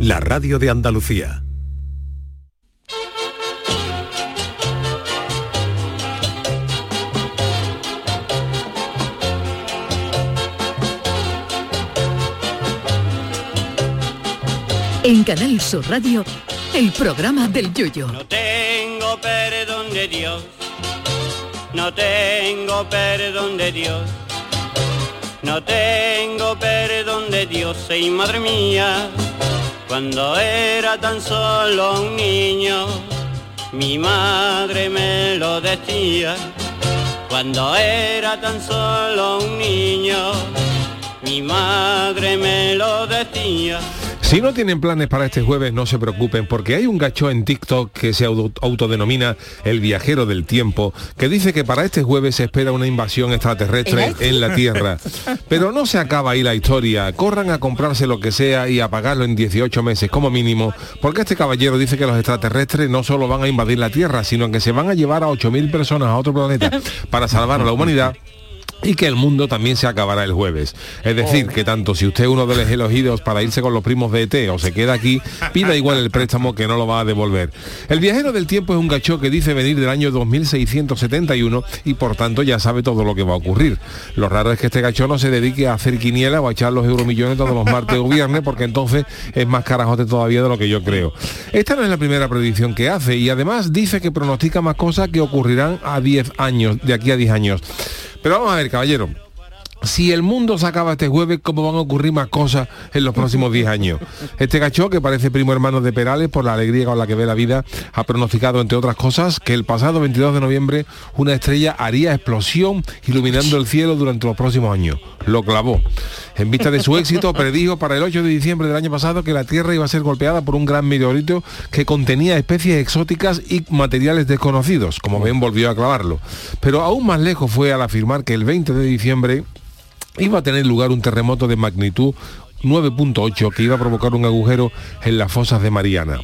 la radio de Andalucía. En Canal Sur Radio, el programa del Yoyo. No tengo perdón de Dios, no tengo perdón de Dios, no tengo perdón de Dios, y madre mía, cuando era tan solo un niño, mi madre me lo decía, cuando era tan solo un niño, mi madre me lo decía. Si no tienen planes para este jueves, no se preocupen, porque hay un gacho en TikTok que se auto- autodenomina el viajero del tiempo, que dice que para este jueves se espera una invasión extraterrestre en la Tierra. Pero no se acaba ahí la historia. Corran a comprarse lo que sea y a pagarlo en 18 meses como mínimo, porque este caballero dice que los extraterrestres no solo van a invadir la Tierra, sino que se van a llevar a 8.000 personas a otro planeta para salvar a la humanidad y que el mundo también se acabará el jueves. Es decir, que tanto si usted es uno de los elegidos para irse con los primos de ET o se queda aquí, pida igual el préstamo que no lo va a devolver. El viajero del tiempo es un gacho que dice venir del año 2671 y por tanto ya sabe todo lo que va a ocurrir. Lo raro es que este gacho no se dedique a hacer quiniela o a echar los euromillones todos los martes o viernes, porque entonces es más carajote todavía de lo que yo creo. Esta no es la primera predicción que hace y además dice que pronostica más cosas que ocurrirán a 10 años, de aquí a 10 años. Pero vamos a ver, caballero. Si el mundo se acaba este jueves, ¿cómo van a ocurrir más cosas en los próximos 10 años? Este gacho, que parece primo hermano de Perales por la alegría con la que ve la vida, ha pronosticado, entre otras cosas, que el pasado 22 de noviembre una estrella haría explosión iluminando el cielo durante los próximos años. Lo clavó. En vista de su éxito, predijo para el 8 de diciembre del año pasado que la Tierra iba a ser golpeada por un gran meteorito que contenía especies exóticas y materiales desconocidos. Como ven, volvió a clavarlo. Pero aún más lejos fue al afirmar que el 20 de diciembre iba a tener lugar un terremoto de magnitud 9.8 que iba a provocar un agujero en las fosas de Mariana.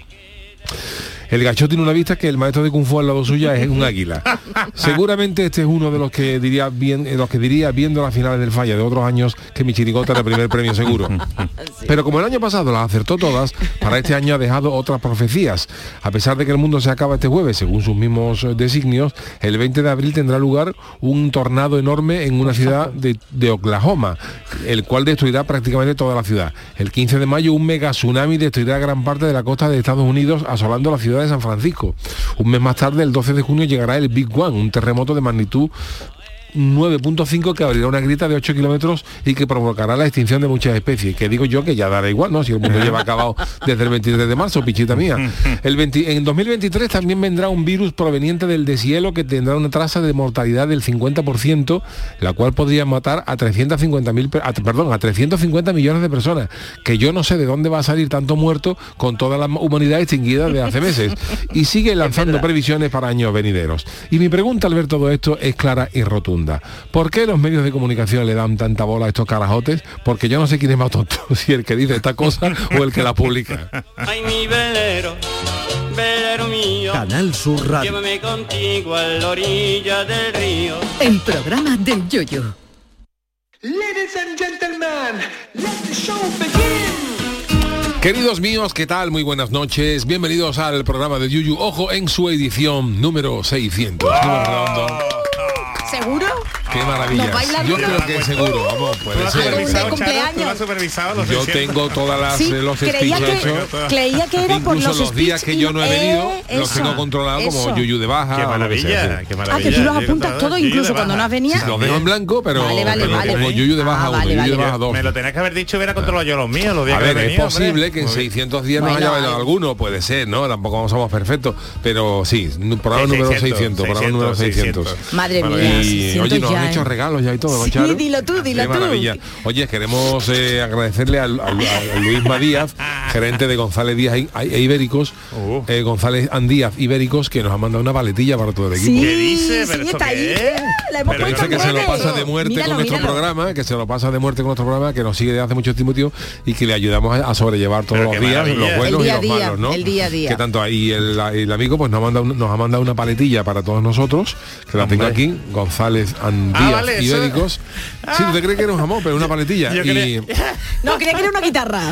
El gacho tiene una vista que el maestro de Kung Fu al lado suya es un águila. Seguramente este es uno de los que diría bien, de los que diría viendo las finales del falla de otros años que mi chirigota era el primer premio seguro. Pero como el año pasado las acertó todas, para este año ha dejado otras profecías. A pesar de que el mundo se acaba este jueves, según sus mismos eh, designios, el 20 de abril tendrá lugar un tornado enorme en una ciudad de, de Oklahoma, el cual destruirá prácticamente toda la ciudad. El 15 de mayo un mega tsunami destruirá gran parte de la costa de Estados Unidos asolando la ciudad de San Francisco. Un mes más tarde, el 12 de junio, llegará el Big One, un terremoto de magnitud 9.5 que abrirá una grieta de 8 kilómetros y que provocará la extinción de muchas especies. Que digo yo que ya dará igual, ¿no? Si el mundo lleva acabado desde el 23 de marzo, pichita mía. El 20 en 2023 también vendrá un virus proveniente del deshielo que tendrá una tasa de mortalidad del 50%, la cual podría matar a 350.000, pe- a- perdón, a 350 millones de personas. Que yo no sé de dónde va a salir tanto muerto con toda la humanidad extinguida de hace meses. Y sigue lanzando previsiones para años venideros. Y mi pregunta al ver todo esto es clara y rotunda. ¿Por qué los medios de comunicación le dan tanta bola a estos carajotes? Porque yo no sé quién es más tonto, si el que dice esta cosa o el que la publica. Ay, mi velero, velero mío, Canal Sur Radio. llévame contigo a la orilla del río. El programa del Yoyo. Ladies and gentlemen, let the show begin. Queridos míos, ¿qué tal? Muy buenas noches. Bienvenidos al programa de Yuyu. Ojo en su edición número 600. Número redondo. ¿Seguro? Qué maravilla. ¿Nos baila Yo creo que seguro, vamos, ¿Tú puede ser. Charo? ¿Tú has supervisado? los Yo 600? tengo todas las Sí, eh, los creía speeches que, hechos. creía que era por Incluso los, los días speech que yo no he y- venido, eh, los tengo controlados como eso. Yuyu de baja. Qué o lo que sea, maravilla, sí. qué Ah, maravilla. que tú los apuntas todo, todo, incluso cuando no has venido. Lo dejo en blanco, pero, Vale, vale, pero vale. como Yuyu de baja Ah, uno, vale, Yuyu de baja dos. Me lo tenías que haber dicho hubiera controlado yo los míos, los días A ver, es posible que en Muy bien. 600 días nos haya bailado alguno, puede ser, ¿no? Tampoco somos perfectos, pero sí, programa Sí, número 600, 600, programa número 600. 600. Madre mía, Y 600 oye, nos han regalos ya y todo, Sí, Charo? dilo tú, dilo Qué tú. maravilla. Oye, queremos eh, agradecerle al- al- a, Luis Madíaz, gerente de González Díaz e e Ibéricos, Uh. eh, González Andíaz Ibéricos, que nos ha mandado una paletilla para todo el equipo. Sí, ¿Qué dice? ¿Pero sí, esto está qué ahí. es? La hemos Pero puesto Dice que se lo pasa de muerte Míralo, con nuestro míralo. programa, que se lo pasa de muerte con nuestro programa, que nos sigue desde hace mucho tiempo, tío, y que le ayudamos a, a sobrellevar todos Pero los días, maravilla. los buenos El día y a los día, malos, ¿no? el día a día. Que tanto ahí el, el amigo pues nos ha mandado un- nos ha mandado una paletilla para todos nosotros, que la tengo Hombre. aquí, González Andíaz Ah, vale, eso- Ibéricos. Sí, ¿tú te crees que era un jamón? Pero una paletilla. Yo y, creía- No, creía que era una guitarra.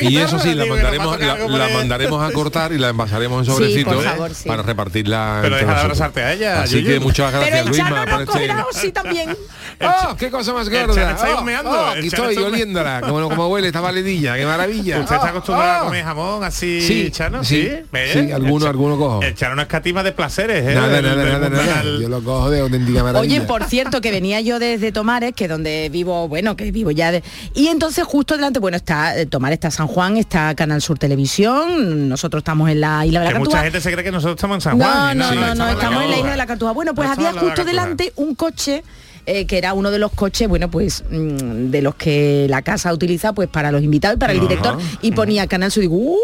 y eso sí, la mandaremos, la, mandaremos a cortar y la envasaremos en Sí, sobrecitos por favor, sí. para repartirla. Pero deja de abrazarte a ella, Así Yuyu. que muchas Pero gracias, el Luisma, este. sí también. ¡Oh, qué cosa más gorda! está ¡Oh, humeando, oh, aquí estoy oliéndola! Como, como huele esta paletilla, ¡qué maravilla! ¿Usted está Oh, acostumbrado a oh. comer jamón así, Sí, Chano? sí, Sí, sí, alguno- alguno cojo. El Chano no de placeres, ¿eh? Nada, nada, nada, nada. Yo lo cojo de auténtica maravilla. Oye, por cierto, que venía yo desde Tomares, que donde vivo, bueno, que vivo ya de... Y entonces justo delante, bueno, está eh, Tomares, está San Juan, está Canal Sur Televisión, nosotros estamos en la isla de la Que mucha Cartuja. gente se cree que nosotros estamos en San No, Juan. no, sí, no, no, estamos en la isla de la Cartuja. Cartuja. Bueno, pues había justo Cartuja. delante un coche eh, que era uno de los coches, bueno, pues mm, de los que la casa utiliza pues para los invitados y para el director y ponía Canal Sur y digo, "Uh,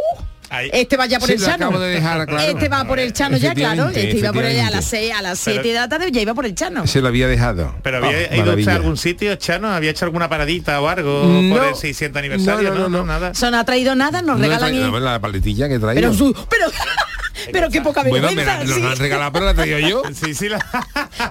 Ahí. este va ya por Sí, el Chano. acabo de dejar, claro. Este va por el Chano ya, claro. Este iba por el, a las efectivamente. 6, a las 7 de la tarde ya iba por el Chano. Se lo había dejado. Pero había Oh, ido a algún sitio, Chano, había hecho alguna paradita o algo No. por el 600 aniversario, No, no, no, no, no. nada. Eso no ha traído nada, nos regalan traído- y- la paletilla que he traído. pero su, pero pero qué poca bueno, me vergüenza. la, sí. la han regalado, pero la he traído yo. Sí, sí, la...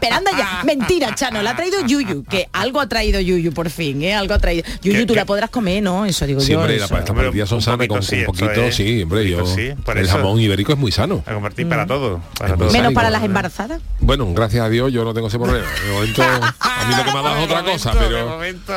Pero anda ya, mentira, Chano, la ha traído Yuyu, que algo ha traído Yuyu por fin, ¿eh? Algo ha traído. Yuyu, ¿Qué- tú qué? la podrás comer, ¿no? Eso digo Sí, yo. hombre, la, eso. estas Hombre, son sanas con sí, un poquito, es- sí, hombre, un yo. poquito sí, por el eso. jamón ibérico es muy sano. A convertir para todo. Para Es todo. Menos para las ¿eh? embarazadas. Bueno, gracias a Dios yo no tengo ese problema. De momento, a mí lo que me ha dado es otra cosa, momento, de pero... momento,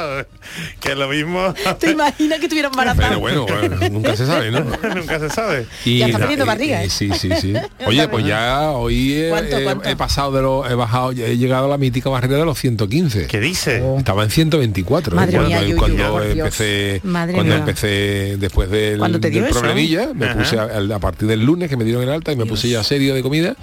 que lo mismo ¿Te imaginas que estuviera embarazada? Pero bueno, nunca se sabe, ¿no? nunca se sabe. Ya está perdiendo barriga, ¿eh? sí, sí, sí. Oye, pues ya hoy he, ¿Cuánto, cuánto? he pasado de los, he bajado, he llegado a la mítica barrera de los 115. ¿Qué dice? Estaba en 124. ¿eh? Madre cuando mía, Yuyu, cuando Dios. empecé, Madre cuando mía. empecé después del, ¿Cuándo te dio del eso? problemilla, me Ajá. puse a, a partir del lunes que me dieron el alta y me puse ya serio de comida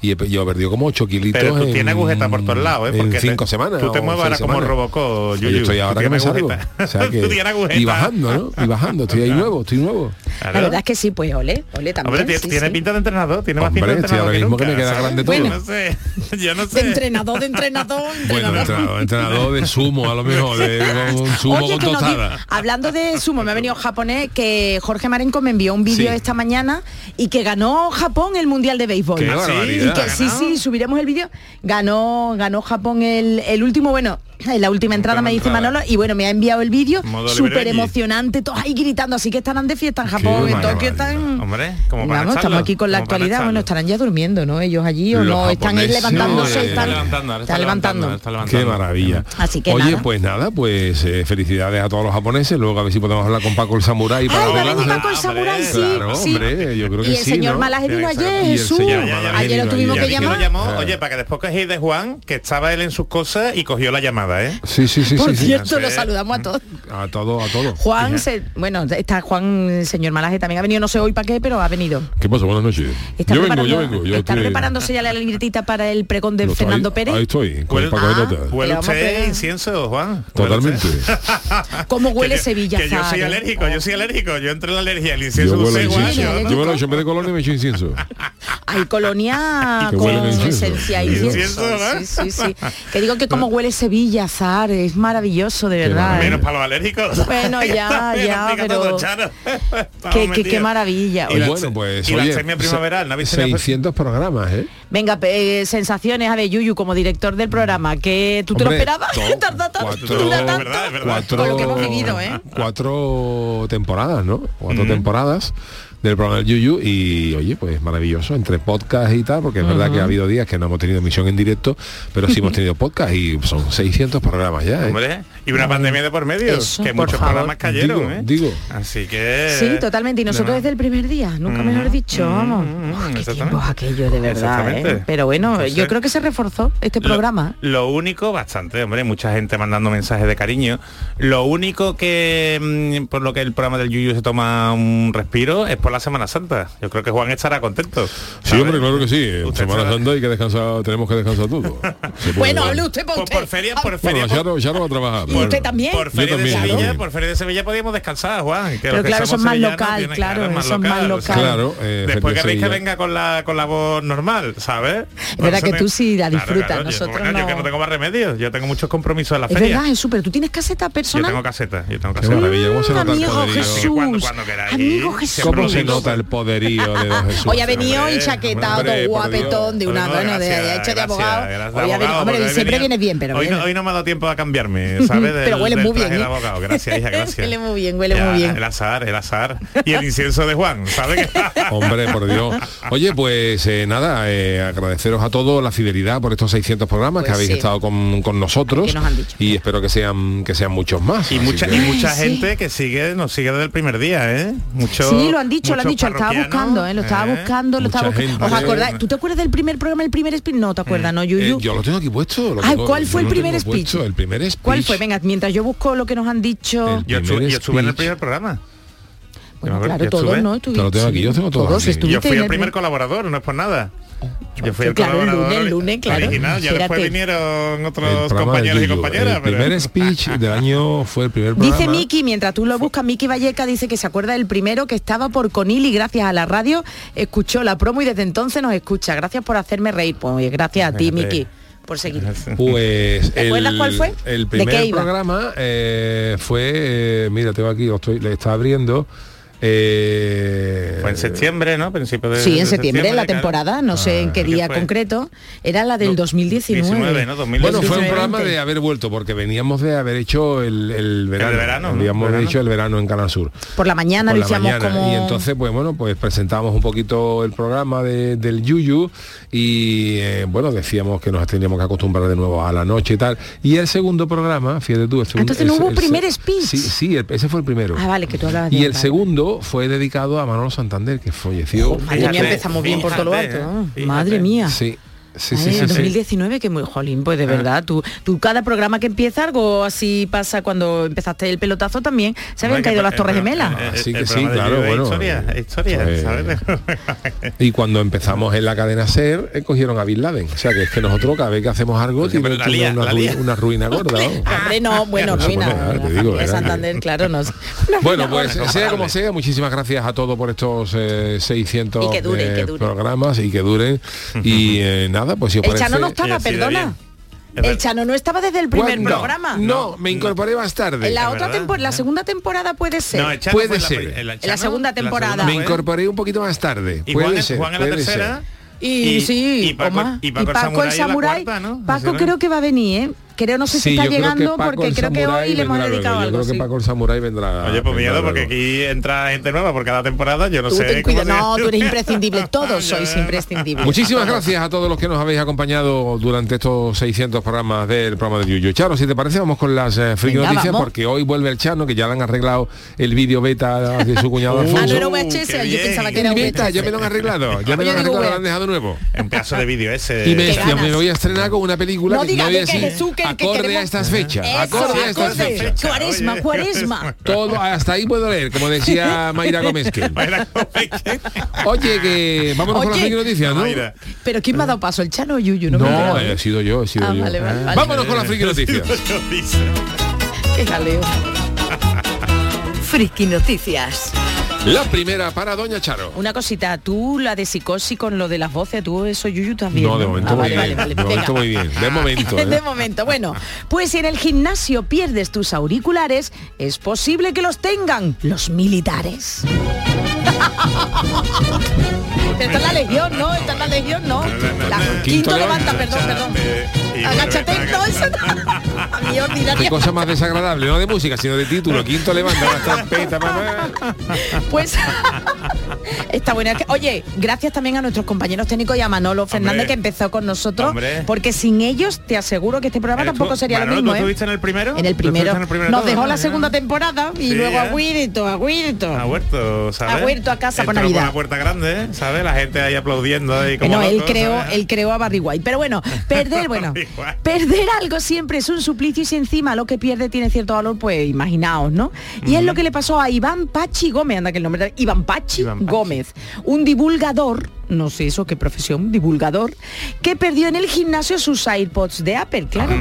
y he, yo he perdido como 8 kilitos. Pero tú en- tienes agujeta por todos lados, ¿eh? En Porque te- 5 semanas. Tú te o mueves ahora como. Robocop, Yo Yuyu. estoy ahora que me salgo. O sea que- Tú tienes agujeta. y bajando, ¿no? Y bajando. Estoy ahí nuevo, estoy nuevo. La verdad es que sí, pues ole, ole también. Hombre, tiene, pinta de entrenador, tiene más pinta de Hombre, entrenador ahora mismo que me nunca, queda ¿sabes? grande todo. Yo no sé, yo no De sé. entrenador, de entrenador, Bueno, entrenador. entrenador, entrenador de sumo, a lo mejor, de un sumo Oye, con que di- tostada. hablando de sumo, me ha venido japonés que Jorge Marenco me envió un vídeo Sí. esta mañana y que ganó Japón el Mundial de Béisbol. Qué Y barbaridad. que sí, sí, subiremos el vídeo. Ganó, ganó Japón el, el último, bueno, en la última entrada me dice entrada. Manolo y bueno, me ha enviado el vídeo súper emocionante, todos ahí gritando, así que estarán de fiesta en Japón, Qué en Tokio están... Hombre, como para Vamos, estamos aquí con la actualidad, bueno, estarán ya durmiendo, ¿no? Ellos allí o Los no, están ahí levantándose, eh, están, levantando, están levantando. está levantando. Qué maravilla. Así que Oye, nada. pues nada, pues eh, felicidades a todos los japoneses. Luego a ver si podemos hablar con Paco el Samurái para Ay, va a arreglarse. venir Paco el Hombre, Samurai, sí. Claro, sí. hombre, yo creo que y el sí, señor ¿no? Malaje vino que ayer, Jesús. Ayer lo tuvimos ayer. que llamar. llamó, Claro. oye, para que después cogéis de Juan, que estaba él en sus cosas y cogió la llamada, ¿eh? Sí, sí, sí, Por cierto, lo saludamos a todos. A todo, a todo. Juan, se- bueno, está Juan, el señor Malaje también ha venido, no sé hoy para qué, pero ha venido. ¿Qué pasa? Buenas noches. Está yo vengo, yo vengo. Yo está estoy- preparándose ya la libretita para el pregón de Fernando Pérez. Ahí estoy, Huele- Ah. usted incienso, Juan. Totalmente. ¿Cómo huele Que Sevilla, Que yo soy alérgico, yo soy alérgico. Yo entre la alergia, el incienso Yo no huelo sé, incienso. guayo. alérgico. Yo me lo he hecho en vez de colonia me he hecho incienso. Hay colonia Que con esencia y Incienso. Sí, sí, sí. Que digo que como huele Sevilla, Zar, es maravilloso, de verdad. Menos para los alérgicos. Bueno, ya, ya, pero- Qué, qué- metidos. qué maravilla. Y bueno, pues y oye, primaveral, ¿no habéis tenido- 600 programas, ¿eh? Venga, eh, sensaciones, a ver, Yuyu, como director del programa, que tú te lo esperabas, tarda tanto, cuatro- dura Es tanto. verdad, es verdad. cuatro, Con lo que hemos vivido, ¿eh? cuatro temporadas, ¿no? Cuatro temporadas del programa del Yuyu y oye, pues maravilloso, entre podcast y tal, porque es verdad que ha habido días que no hemos tenido emisión en directo, pero sí hemos tenido podcast y son 600 programas ya. ¿eh? Hombre, y una pandemia de por medio, Eso, que por muchos favor. programas cayeron, Digo, ¿eh? digo. Así que... Sí, totalmente. Y nosotros no. desde el primer día, nunca mejor dicho, vamos. Uf, qué tiempos aquello, de verdad. ¿eh? Pero bueno, Entonces, yo creo que se reforzó este Lo- programa. Lo, único, bastante, hombre, mucha gente mandando mensajes de cariño. Lo único que, mm, por lo que el programa del Yuyu se toma un respiro, es por la Semana Santa. Yo creo que Juan estará contento. Sí, ¿sabes? hombre, claro que sí. En Semana estará- Santa hay que descansar, tenemos que descansar todo. Bueno, hable usted por Por, usted. por feria, por Bueno, feria, ya por, no, ya no va a trabajar. Y usted también. por feria también, de yo Sevilla, por feria de Sevilla podíamos descansar, Juan. que Pero claro, es más local, tienen- claro, es es más local. Claro, eh, Después que venga con la con la voz normal, ¿sabes? Es verdad que tú sí la disfrutas, yo- nosotros bueno, Yo que no. tengo más remedio, yo tengo muchos compromisos en la Es feria. verdad, es súper. ¿Tú tienes caseta Yo personal? tengo caseta, yo tengo Qué caseta. maravilla, ¿cómo se nota el Amigo? Jesús. Cuando- cuando queráis, Amigo Jesús. ¿Cómo lo se nota el poderío de don Jesús? Hoy ha venido hombre, enchaquetado, hombre, por guapetón, de una no, de, gracias, de hecho de abogado. gracias, Hoy ha venido- abogado, hombre, hoy siempre venía- viene bien, pero hoy, viene. no, hoy no me ha dado tiempo a cambiarme, ¿sabes? Pero Del- huele muy bien, de ¿eh? abogado. Gracias, hija, gracias. Huele muy bien, huele Ya, muy bien. El azar, el azar. Y el incienso de Juan, ¿sabes? Hombre, por Dios. Oye, pues eh, nada, eh, agradeceros a todos la fidelidad por estos 600 programas que Pues habéis sí. estado con, con nosotros Que nos han dicho. y espero que sean que sean muchos más. Y mucha, que- y mucha gente que sigue, nos sigue desde el primer día, ¿eh? Mucho, Sí, lo han dicho, lo muchos dicho, lo estaba buscando, ¿eh? lo estaba ¿eh? buscando, lo estaba buscando. gente. ¿Os acordáis? ¿Tú te acuerdas del primer programa, el primer speech? No, ¿te acuerdas, no, Eh, Yuyu? yo lo tengo aquí puesto. lo Ay, tengo- ¿cuál yo fue el primer speech? puesto, el primer speech. ¿Cuál fue? Venga, mientras yo busco lo que nos han dicho. Yo, estuve, yo en el primer programa. Bueno, Yo claro, yo todos. ¿no? Lo tengo aquí, yo tengo todos Yo fui el primer colaborador, no es por nada. Yo fui el Claro, el lunes, el lunes, claro. original. Ya después vinieron El otros compañeros y compañeras. El pero- primer speech del año fue el primer programa. Dice Miki, mientras tú lo buscas, Miki Valleca dice que se acuerda del primero que estaba por Conil y gracias a la radio escuchó la promo y desde entonces nos escucha. Gracias por hacerme reír. Pues gracias a ti. Miki, por seguir. Pues ¿Te acuerdas cuál fue? El ¿De qué primer iba? programa eh, fue, eh, mira, tengo aquí, lo estoy, le está abriendo. Eh, Fue en septiembre, ¿no? Principio de Sí, en de septiembre, la claro. temporada, no sé en qué ¿qué día fue? concreto, era la del No, 2019. 19, ¿no? 2019. Bueno, fue un 2020. programa de haber vuelto, porque veníamos de haber hecho el, el verano. verano, ¿no? Habíamos Verano. hecho el verano en Canal Sur. Por la mañana por la mañana. como... Y entonces, pues bueno, pues presentamos un poquito el programa de- del Yuyu y eh, bueno, decíamos que nos teníamos que acostumbrar de nuevo a la noche y tal. Y el segundo programa, fíjate tú, el segundo- Entonces no el- hubo el- primer speech. Sí, sí, el- ese fue el primero. Ah, vale, que tú hablabas de Y el segundo fue dedicado a Manolo Santander, que falleció. Oh, madre mía, empezamos bien por todo lo fíjate, alto. ¿no? Madre mía. Sí, sí, Ay, sí, sí, el sí. 2019 que muy jolín, pues de verdad, tú, tú cada programa que empieza algo así pasa cuando empezaste el pelotazo también, se habían caído las Torres el- Gemelas. el- el- Sí que sí, de claro, bueno, Historia, historia, pues, ¿sabes? Y cuando empezamos en la cadena SER, eh, cogieron a Bin Laden. O sea, que es que nosotros cada vez que hacemos algo Pues tiene, tiene lía, una, ruina gorda. ¿no? Hombre, no, bueno, ruina. ah, te digo, familia era Santander, claro, no. Bueno, pues gorda. sea como sea, muchísimas gracias a todos por estos eh, 600 Y que duren, eh, que duren. programas y que duren. Y eh, nada, pues El parece... Chano no estaba, perdona. El. Chano no estaba desde el primer ¿Cuándo? programa. No, me incorporé más tarde. En la otra temporada, la segunda temporada puede ser. No, el Chano Puede la ser. En la segunda temporada. segunda me incorporé un poquito más tarde. Y puede Juan, ser, Juan en la ser. tercera. Y, sí, y Paco, y Paco, el Samurai Samurai. cuarta, ¿no? Paco creo que va a venir, ¿eh? Creo, no sé si Sí, está creo llegando porque creo que hoy le hemos dedicado luego. algo. Yo creo sí. que Paco el Samurai vendrá. Oye, pues miedo, porque aquí entra gente nueva por cada temporada, yo no Tú sé. ten cómo No, tú eres imprescindible. Todos sois imprescindibles. Muchísimas gracias a todos los que nos habéis acompañado durante estos 600 programas del programa de Yuyu. Charo, si te parece, vamos con las eh, friki noticias, vamos. porque hoy vuelve el Chano, que ya le han arreglado el vídeo beta de su cuñado Uh, Ah, Alfonso. no era VHS, yo bien. pensaba que era VHS. ya me lo han arreglado, ya me lo han arreglado, lo han dejado nuevo. Un pedazo de vídeo ese. Y me, voy a estrenar con una película No que diga voy que Jesús, que- que acorde a estas fechas, Eso, acorde a estas acorde. fechas. Cuaresma, Oye. cuaresma. Todo, hasta ahí puedo leer, como decía Mayra Gómez. Oye, que vámonos con las Oye. friki noticias, ¿no? Pero ¿quién me ha dado paso? ¿El Chano o Yuyu? No, No, enterado. he sido yo, he sido Ah, yo. vale, vale, vale. Vámonos con las friki noticias. Qué jaleo. Friki Noticias. La primera para Doña Charo. Una cosita, tú la de psicosis con lo de las voces, tú eso Yuyu también. No, de momento Ah, muy vale, bien. vale, vale. De momento Venga. muy bien. De momento. ¿eh? de momento, bueno, pues si en el gimnasio pierdes tus auriculares, es posible que los tengan los militares. Esta es la legión, ¿no? Esta es la legión, ¿no? La, Quinto quinto, levanta. perdón, perdón. Y Agáchate, no, mí Qué cosa más desagradable, no de música, sino de título. Quinto levanta, la estampeta, mamá. Pues Está buena. Oye, gracias también a nuestros compañeros técnicos y a Manolo Fernández Hombre. que empezó con nosotros, Hombre. porque sin ellos te aseguro que este programa ¿Eres tampoco sería Manolo, lo mismo. ¿tú ¿eh? estuviste en el primero? En el ¿Tú primero. estuviste en el primero Nos todo? dejó la segunda temporada y Sí, luego ya. a Huirto, a Huirto. Ha huerto, ¿sabes? Ha huerto a casa por Navidad. la puerta grande, ¿eh? ¿sabes? La gente ahí aplaudiendo ahí como no, él creó, ¿sabes? él creó a Barry White. Pero bueno, perder, bueno, perder algo siempre es un suplicio y si encima lo que pierde tiene cierto valor, pues imaginaos, ¿no? Y es lo que le pasó a Iván Pachi Gómez, anda que el nombre de Iván Pachi, Iván Pachi. Gómez, un divulgador, no sé eso qué profesión, divulgador, que perdió en el gimnasio sus AirPods de Apple, claro.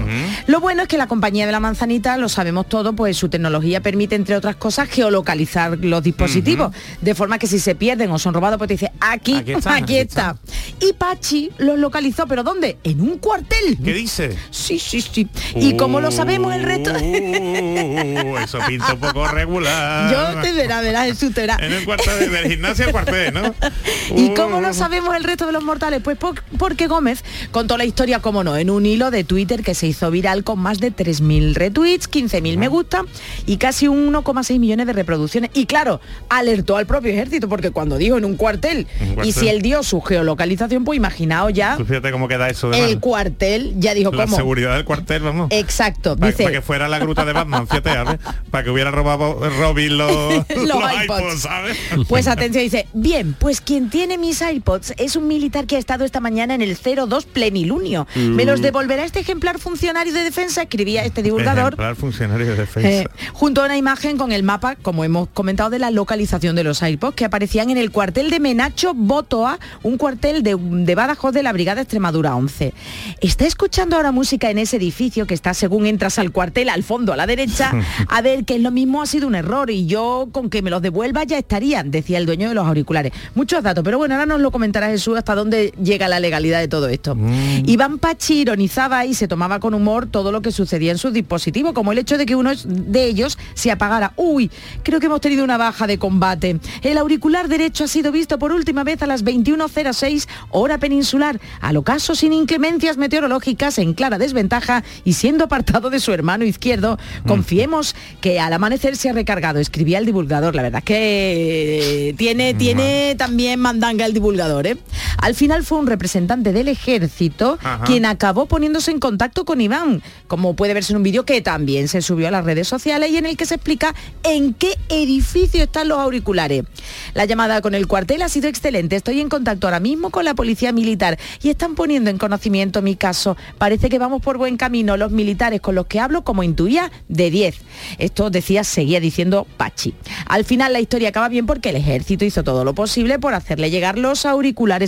Lo bueno es que la compañía de la manzanita, lo sabemos todo, pues su tecnología permite, entre otras cosas, geolocalizar los dispositivos, de forma que si se pierden o son robados, pues te dice, aquí, Aquí está, está. aquí está. Y Pachi los localizó, ¿pero dónde? En un cuartel. ¿Qué dice? Sí, sí, sí. Y como lo sabemos el resto... Uh, eso pinta un poco regular. Yo te verá, verás, el susto verá. En el cuarto de, del gimnasio al cuartel, ¿no? ¿Y lo sabemos el resto de los mortales? Pues po- porque Gómez contó la historia, como no, en un hilo de Twitter que se hizo viral con más de 3.000 retweets, 15.000 me gusta y casi un 1,6 millones de reproducciones. Y claro, alertó al propio ejército, porque cuando dijo en un cuartel, Un y si él dio su geolocalización, pues imaginaos ya Tú fíjate cómo queda eso de el mal. cuartel, ya dijo La cómo. seguridad del cuartel, vamos. Exacto, Para dice... que fuera la gruta de Batman, fíjate, ¿sabes? Para que hubiera robado Robin los, Los los iPods. iPods, ¿sabes? Pues atención, dice, bien, pues quien tiene mis iPods es un militar que ha estado esta mañana en el 02 plenilunio. Me Mm. los devolverá este ejemplar funcionario de defensa, escribía este divulgador. Ejemplar funcionario de defensa. eh, junto a una imagen con el mapa, como hemos comentado, de la localización de los iPods que aparecían en el cuartel de Menacho Botoa, un cuartel de, de Badajoz de la Brigada Extremadura 11. Está escuchando ahora música en ese edificio que está según entras al cuartel, al fondo, a la derecha. A ver, que es lo mismo ha sido un error y yo con que me los devuelva ya estaría, decía el dueño de los auriculares. Muchos datos, pero bueno, ahora nos lo comentará Jesús hasta dónde llega la legalidad de todo esto. Iván Pachi ironizaba y se tomaba con humor todo lo que sucedía en sus dispositivos, como el hecho de que uno de ellos se apagara. Uy, creo que hemos tenido una baja de combate. El auricular derecho ha sido visto por última vez a las 21.06 hora peninsular, al ocaso sin inclemencias meteorológicas en clara desventaja y siendo apartado de su hermano izquierdo. Confiemos que al amanecer se ha recargado, escribía el divulgador. La verdad es que tiene, tiene también mandanga el divulgador. ¿Eh? Al final fue un representante del ejército Ajá. quien acabó poniéndose en contacto con Iván, como puede verse en un vídeo que también se subió a las redes sociales y en el que se explica en qué edificio están los auriculares. La llamada con el cuartel ha sido excelente. Estoy en contacto ahora mismo con la policía militar y están poniendo en conocimiento mi caso. Parece que vamos por buen camino. Los militares con los que hablo, como intuía, de 10. Esto decía, seguía diciendo Pachi. Al final la historia acaba bien porque el ejército hizo todo lo posible por hacerle llegar los auriculares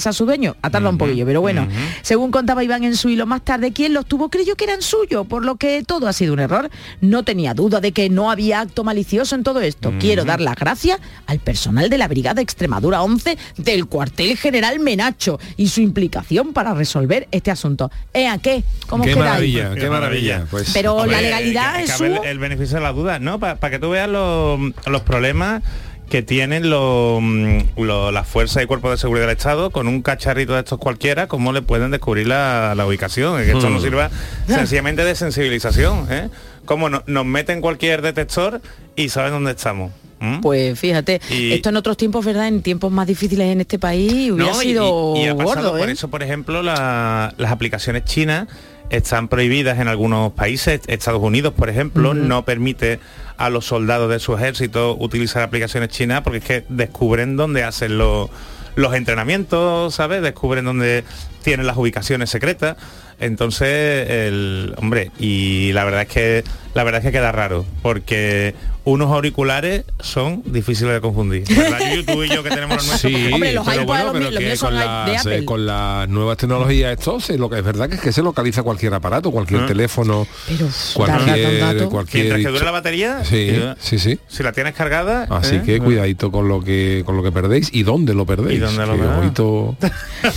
a su dueño. Ha tardado un poquillo, pero bueno. Según contaba Iván en su hilo más tarde, quien los tuvo creyó que eran suyos, por lo que todo ha sido un error. No tenía duda de que no había acto malicioso en todo esto. Quiero dar las gracias al personal de la Brigada Extremadura 11 del cuartel general Menacho y su implicación para resolver este asunto. ¿Eh, a qué? ¿Cómo Qué quedáis? maravilla, Qué qué maravilla. Pues, Pero Hombre, la legalidad es su... el, el beneficio de la duda, ¿no? Para que tú veas los, los problemas que tienen los, mm, lo- las fuerzas y cuerpos de seguridad del Estado con un cacharrito de estos cualquiera, cómo le pueden descubrir la, la ubicación. Que esto Hmm. nos sirva sencillamente de sensibilización, ¿eh? Cómo no- nos meten cualquier detector y saben dónde estamos. ¿m? Pues fíjate, Y- esto en otros tiempos, ¿verdad? En tiempos más difíciles en este país hubiera No, y- sido y, y ha pasado gordo, por ¿eh? eso, por ejemplo, la- las aplicaciones chinas están prohibidas en algunos países. Estados Unidos, por ejemplo, no permite a los soldados de su ejército utilizar aplicaciones chinas porque es que descubren dónde hacen los, los entrenamientos, ¿sabes? Descubren dónde tienen las ubicaciones secretas. Entonces, el hombre, y la verdad es que la verdad es que queda raro, porque unos auriculares son difíciles de confundir. ¿Verdad? Tú y yo que tenemos los nuestros. Sí, Hombre, los pero iPod, bueno, los pero míos- los que míos con, las, Apple. eh, con las nuevas tecnologías esto se lo que es verdad que es que se localiza cualquier aparato, cualquier Ah. teléfono, Pero cualquier, dato, cualquier Mientras que dure la batería, Sí, eh, sí, sí. si la tienes cargada, Así ¿eh? que cuidadito con lo que con lo que perdéis y dónde lo perdéis. ¿Y dónde lo que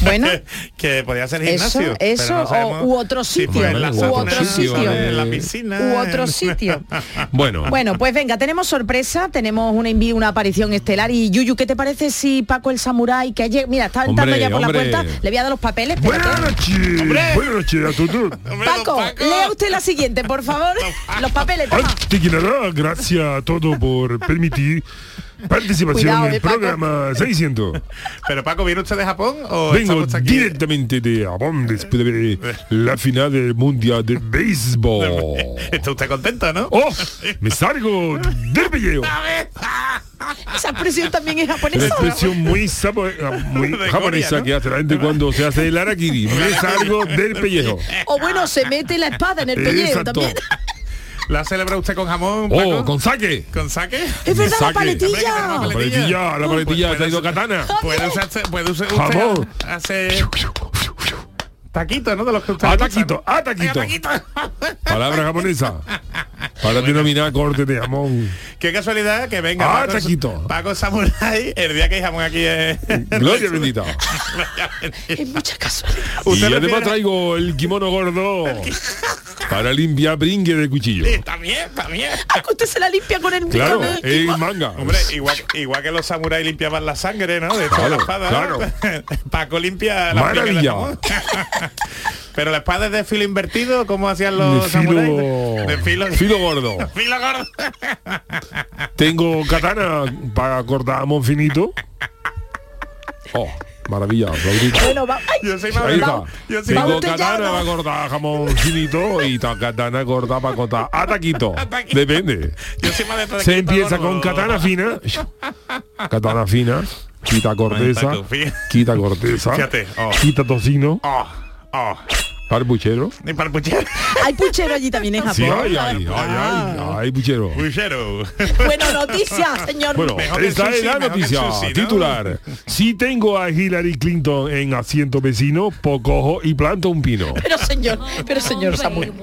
Bueno, que podía ser Eso, gimnasio. eso, pero no o- sabemos u otro si sitio, u otro sitio. en la piscina. u otro sitio. Bueno, Bueno, pues venga, tenemos sorpresa, tenemos una una aparición estelar y Yuyu, ¿qué te parece si Paco el Samurái, que ayer, mira, está entrando Hombre, ya por la puerta, le voy a dar los papeles? Buenas noches, buenas noches a todos. Hombre, Paco, lea usted la siguiente, por favor. los papeles, toma. Antes que nada, gracias a todos por permitir Participación Cuidado, en eh, el Paco. programa 600. Pero Paco, ¿viene usted de Japón o Vengo aquí? directamente de Japón después de ver la final del Mundial de Béisbol. Está usted contento, ¿no? ¡Oh! Me salgo del pellejo. Esa expresión también es Una japonesa. ¿no? expresión muy, sapo- muy De japonesa Corea, ¿no? que hace la gente cuando se hace el arakiri. Me salgo del pellejo. O bueno, se mete la espada en el pellejo Exacto. también. ¿La celebra usted con jamón, Paco? Oh, con saque. ¿Con saque? Es verdad, la Saque. paletilla. La paletilla, la paletilla, Pues ha traído katana. Puede usted, puede usted, Jamón. usted hacer taquitos, ¿no? De los que usted A le gustan, taquito, ¿no? a taquito. Taquito. Palabra japonesa. Para denominar corte de jamón. Qué casualidad que venga Ah, Paco, taquito. Paco Samurai el día que hay jamón aquí es... Gloria bendita. Es mucha casualidad. Y además traigo el kimono gordo para limpiar bringue de cuchillo. Sí, También, también. Ah, que usted se la limpia con el Claro, con el- manga. Hombre, igual, igual que los samuráis limpiaban la sangre, ¿no? De toda la Claro, espada. ¿no? Paco limpia la Maravilla. Pero la espada es de filo invertido, ¿cómo hacían los De samuráis? filo, De filo, filo gordo. filo gordo. Tengo katana para cortar jamón finito. Oh, maravilla, aplaudito. Bueno, va. ¡Ay! Yo soy bravo. Yo soy Tengo katana para cortar jamón finito y ta- katana corta para cortar a taquito. Depende. Yo soy más de taquito Se empieza gordo. con katana fina. Katana fina. Quita corteza. Quita corteza. Fíjate, oh. Quita tocino. Oh, oh. Para el puchero. Ni para el puchero. Hay puchero allí también en Japón. Sí, hay, hay, hay, verdad. hay, hay puchero. Puchero. Bueno, noticias, señor. Bueno, Mejor esta es la noticia sushi, ¿no? titular. Si tengo a Hillary Clinton en asiento vecino, pues cojo y planto un pino. Pero señor, pero señor Samuel.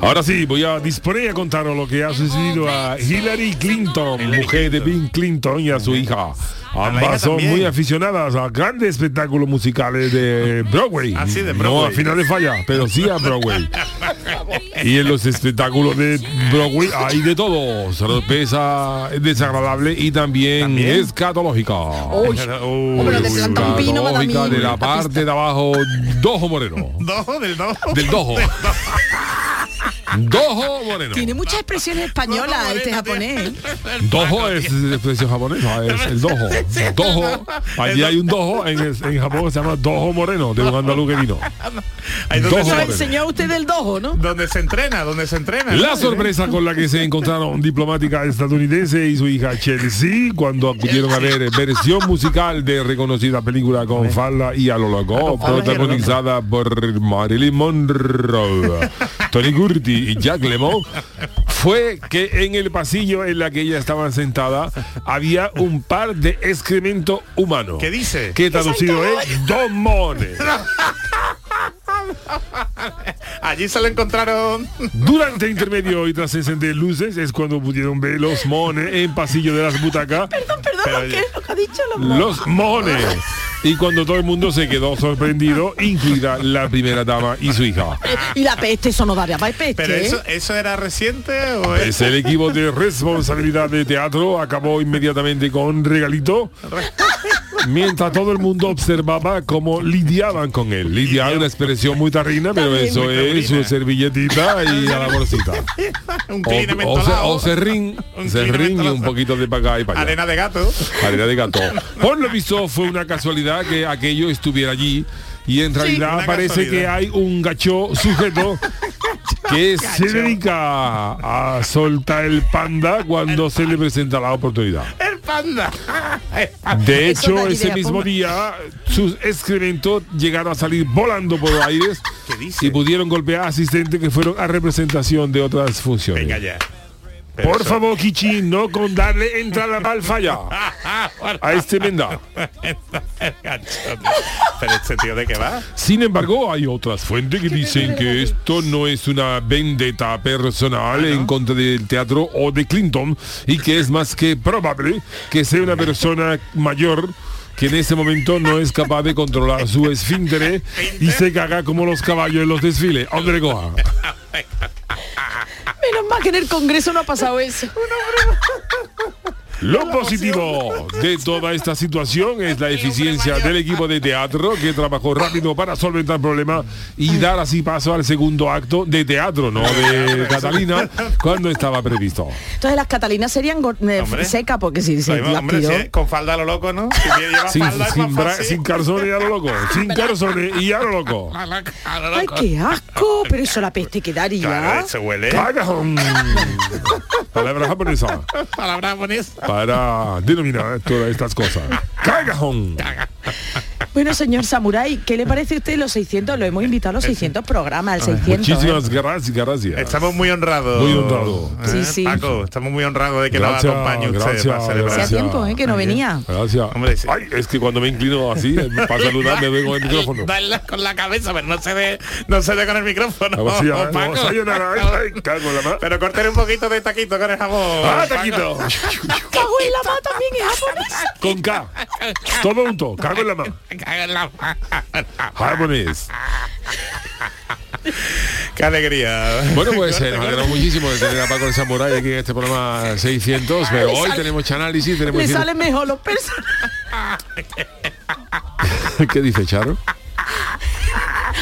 Ahora sí, voy a disponer a contaros lo que ha sucedido a Hillary Clinton, mujer de Bill Clinton y a su hija. Ambas son también. muy aficionadas a grandes espectáculos musicales de Broadway. Ah, sí, de No a final de falla, pero sí a Broadway. y en los espectáculos de Broadway hay de todo. Sorpresa desagradable y también, ¿También? escatológica. Uy, da Escatológica de la parte de abajo, Dojo Moreno. Dojo del dojo. Del Dojo. Dojo Moreno. Tiene muchas expresiones españolas este japonés. Dojo es expresión japonesa, es el dojo. Dojo. Allí hay un dojo en, el- en Japón que se llama Dojo Moreno, de un andaluz que vino. Dojo Nos enseñó usted del dojo, ¿no? donde se entrena, donde se entrena. ¿no? La sorpresa con la que se encontraron diplomática estadounidense y su hija Chelsea cuando acudieron a ver versión musical de reconocida película con falda y a lo loco, protagonizada por Marilyn Monroe, Tony Curti y Jack Lemmon, fue que en el pasillo en la que ella estaba sentada había un par de excremento humano. ¿Qué dice? Que traducido es dos mones. Allí se lo encontraron. Durante el intermedio y tras encender luces es cuando pudieron ver los mones en pasillo de las butacas. Perdón, Pero- ¿qué es lo que ha dicho? Los Los mones. Y cuando todo el mundo se quedó sorprendido, incluida la primera dama y su hija. Y la peste, eso no daría para peste. Pero ¿eh? eso, eso era reciente o es Es el equipo de responsabilidad de teatro acabó inmediatamente con regalito mientras todo el mundo observaba cómo lidiaban con él. Lidiar una expresión muy tarrina, pero También eso es su servilletita y a la bolsita. un O, o, mentolado? o serrín, Un serrín y mentolado. un poquito de para acá y para allá. Arena de gato. Arena de gato. Por lo visto fue una casualidad que aquello estuviera allí y en realidad parece que hay un gacho sujeto que se dedica a soltar el panda cuando se le presenta la oportunidad. El panda. De hecho, ese mismo día sus excrementos llegaron a salir volando por los aires y pudieron golpear a asistentes que fueron a representación de otras funciones. Venga ya. Pero Por eso- favor, Kichi, no con darle entrada al falla a este menda. Pero este tío de qué va? Sin embargo, hay otras fuentes que dicen que esto no es una vendetta personal en contra del teatro o de Clinton y que es más que probable que sea una persona mayor que en ese momento no es capaz de controlar su esfíntere y se caga como los caballos en los desfiles. Hombre, coja. Menos mal que en el Congreso no ha pasado eso. Lo positivo de toda esta situación es la eficiencia del equipo de teatro que trabajó rápido para solventar el problema y dar así paso al segundo acto de teatro, no de Catalina, cuando estaba previsto. Entonces las Catalinas serían eh, secas porque si las hombre, tiró. si es con falda a lo loco, ¿no? Si lleva Sin, falda sin, sin calzones y a lo loco. Sin calzones y a lo loco. Ay, qué asco, pero eso la peste quedaría. Claro, se huele. Cagajón. Palabra japonesa Palabra japonesa. para denominar todas estas cosas. Cagajón. Bueno, señor Samurai, ¿qué le parece a usted los 600? Lo hemos invitado a los 600 programas, al 600. ¿eh? Muchísimas gracias, gracias. Estamos muy honrados. Muy honrado. ¿eh? Sí, sí. Paco, estamos muy honrados de que Gracias, nos acompañe usted gracias, para celebrar. Hacía gracias. tiempo, ¿eh? que no venía. Gracias. Hombre, sí. Ay, es que cuando me inclino así, para saludar me doy con el micrófono. Dale con la cabeza, pero no se dé, no se dé con el micrófono. Así, ¿eh? Paco. No, sayonara, ay, ay, cago en la mano. Pero corten un poquito de taquito con el jamón. ¡Ah, taquito! Cago en la mano también es japonés. Con K. Todo junto. Cago en la mano. Japonés. Qué alegría. Bueno, pues eh, nos alegramos muchísimo de tener a Paco el Samurai aquí en este programa 600, pero hoy tenemos análisis, tenemos... Le salen mejor los personajes. ¿Qué dice Charo?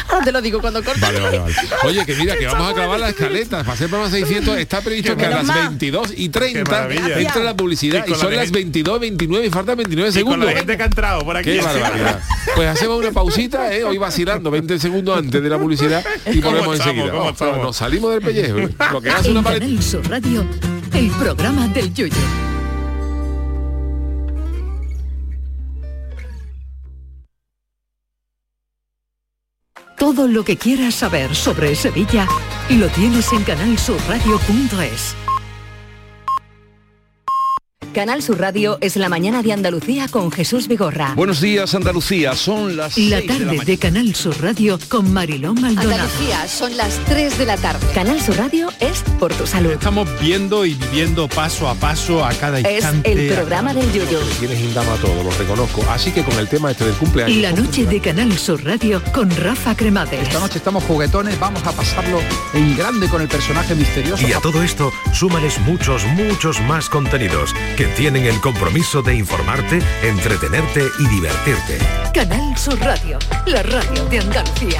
Ahora te lo digo cuando corte. Vale, vale, vale. Oye, que mira, que vamos a acabar la escaleta. Para hacer programa 600 está previsto que a las 22 y 30 maravilla. entra la publicidad Y y con son la las 22, 29 y faltan 29 Y con segundos. la gente que ha entrado por aquí. Qué barbaridad. Pues hacemos una pausita, ¿eh? hoy vacilando 20 segundos antes de la publicidad y ¿Cómo volvemos enseguida. ¿Cómo Oh, pero nos salimos del pellejo. Lo que hace una En Sur Radio, el programa del yoyo. Todo lo que quieras saber sobre Sevilla lo tienes en canalsurradio.es. Canal Sur Radio es la mañana de Andalucía con Jesús Vigorra. Buenos días Andalucía, son las La seis de tarde mañana. de Canal Sur Radio con Mariló Maldonado. Andalucía, son las 3 de la tarde. Canal Sur Radio es por tu salud. Estamos viendo y viviendo paso a paso a cada Es instante. el programa del yoyo. Tienes indama todo, lo reconozco. Así que con el tema este del cumpleaños. La noche de Canal Sur Radio con Rafa Cremades. Esta noche estamos juguetones, vamos a pasarlo en grande con el personaje misterioso. Y a todo esto, súmales muchos, muchos más contenidos que tienen el compromiso de informarte, entretenerte y divertirte. Canal Sur Radio, la radio de Andalucía.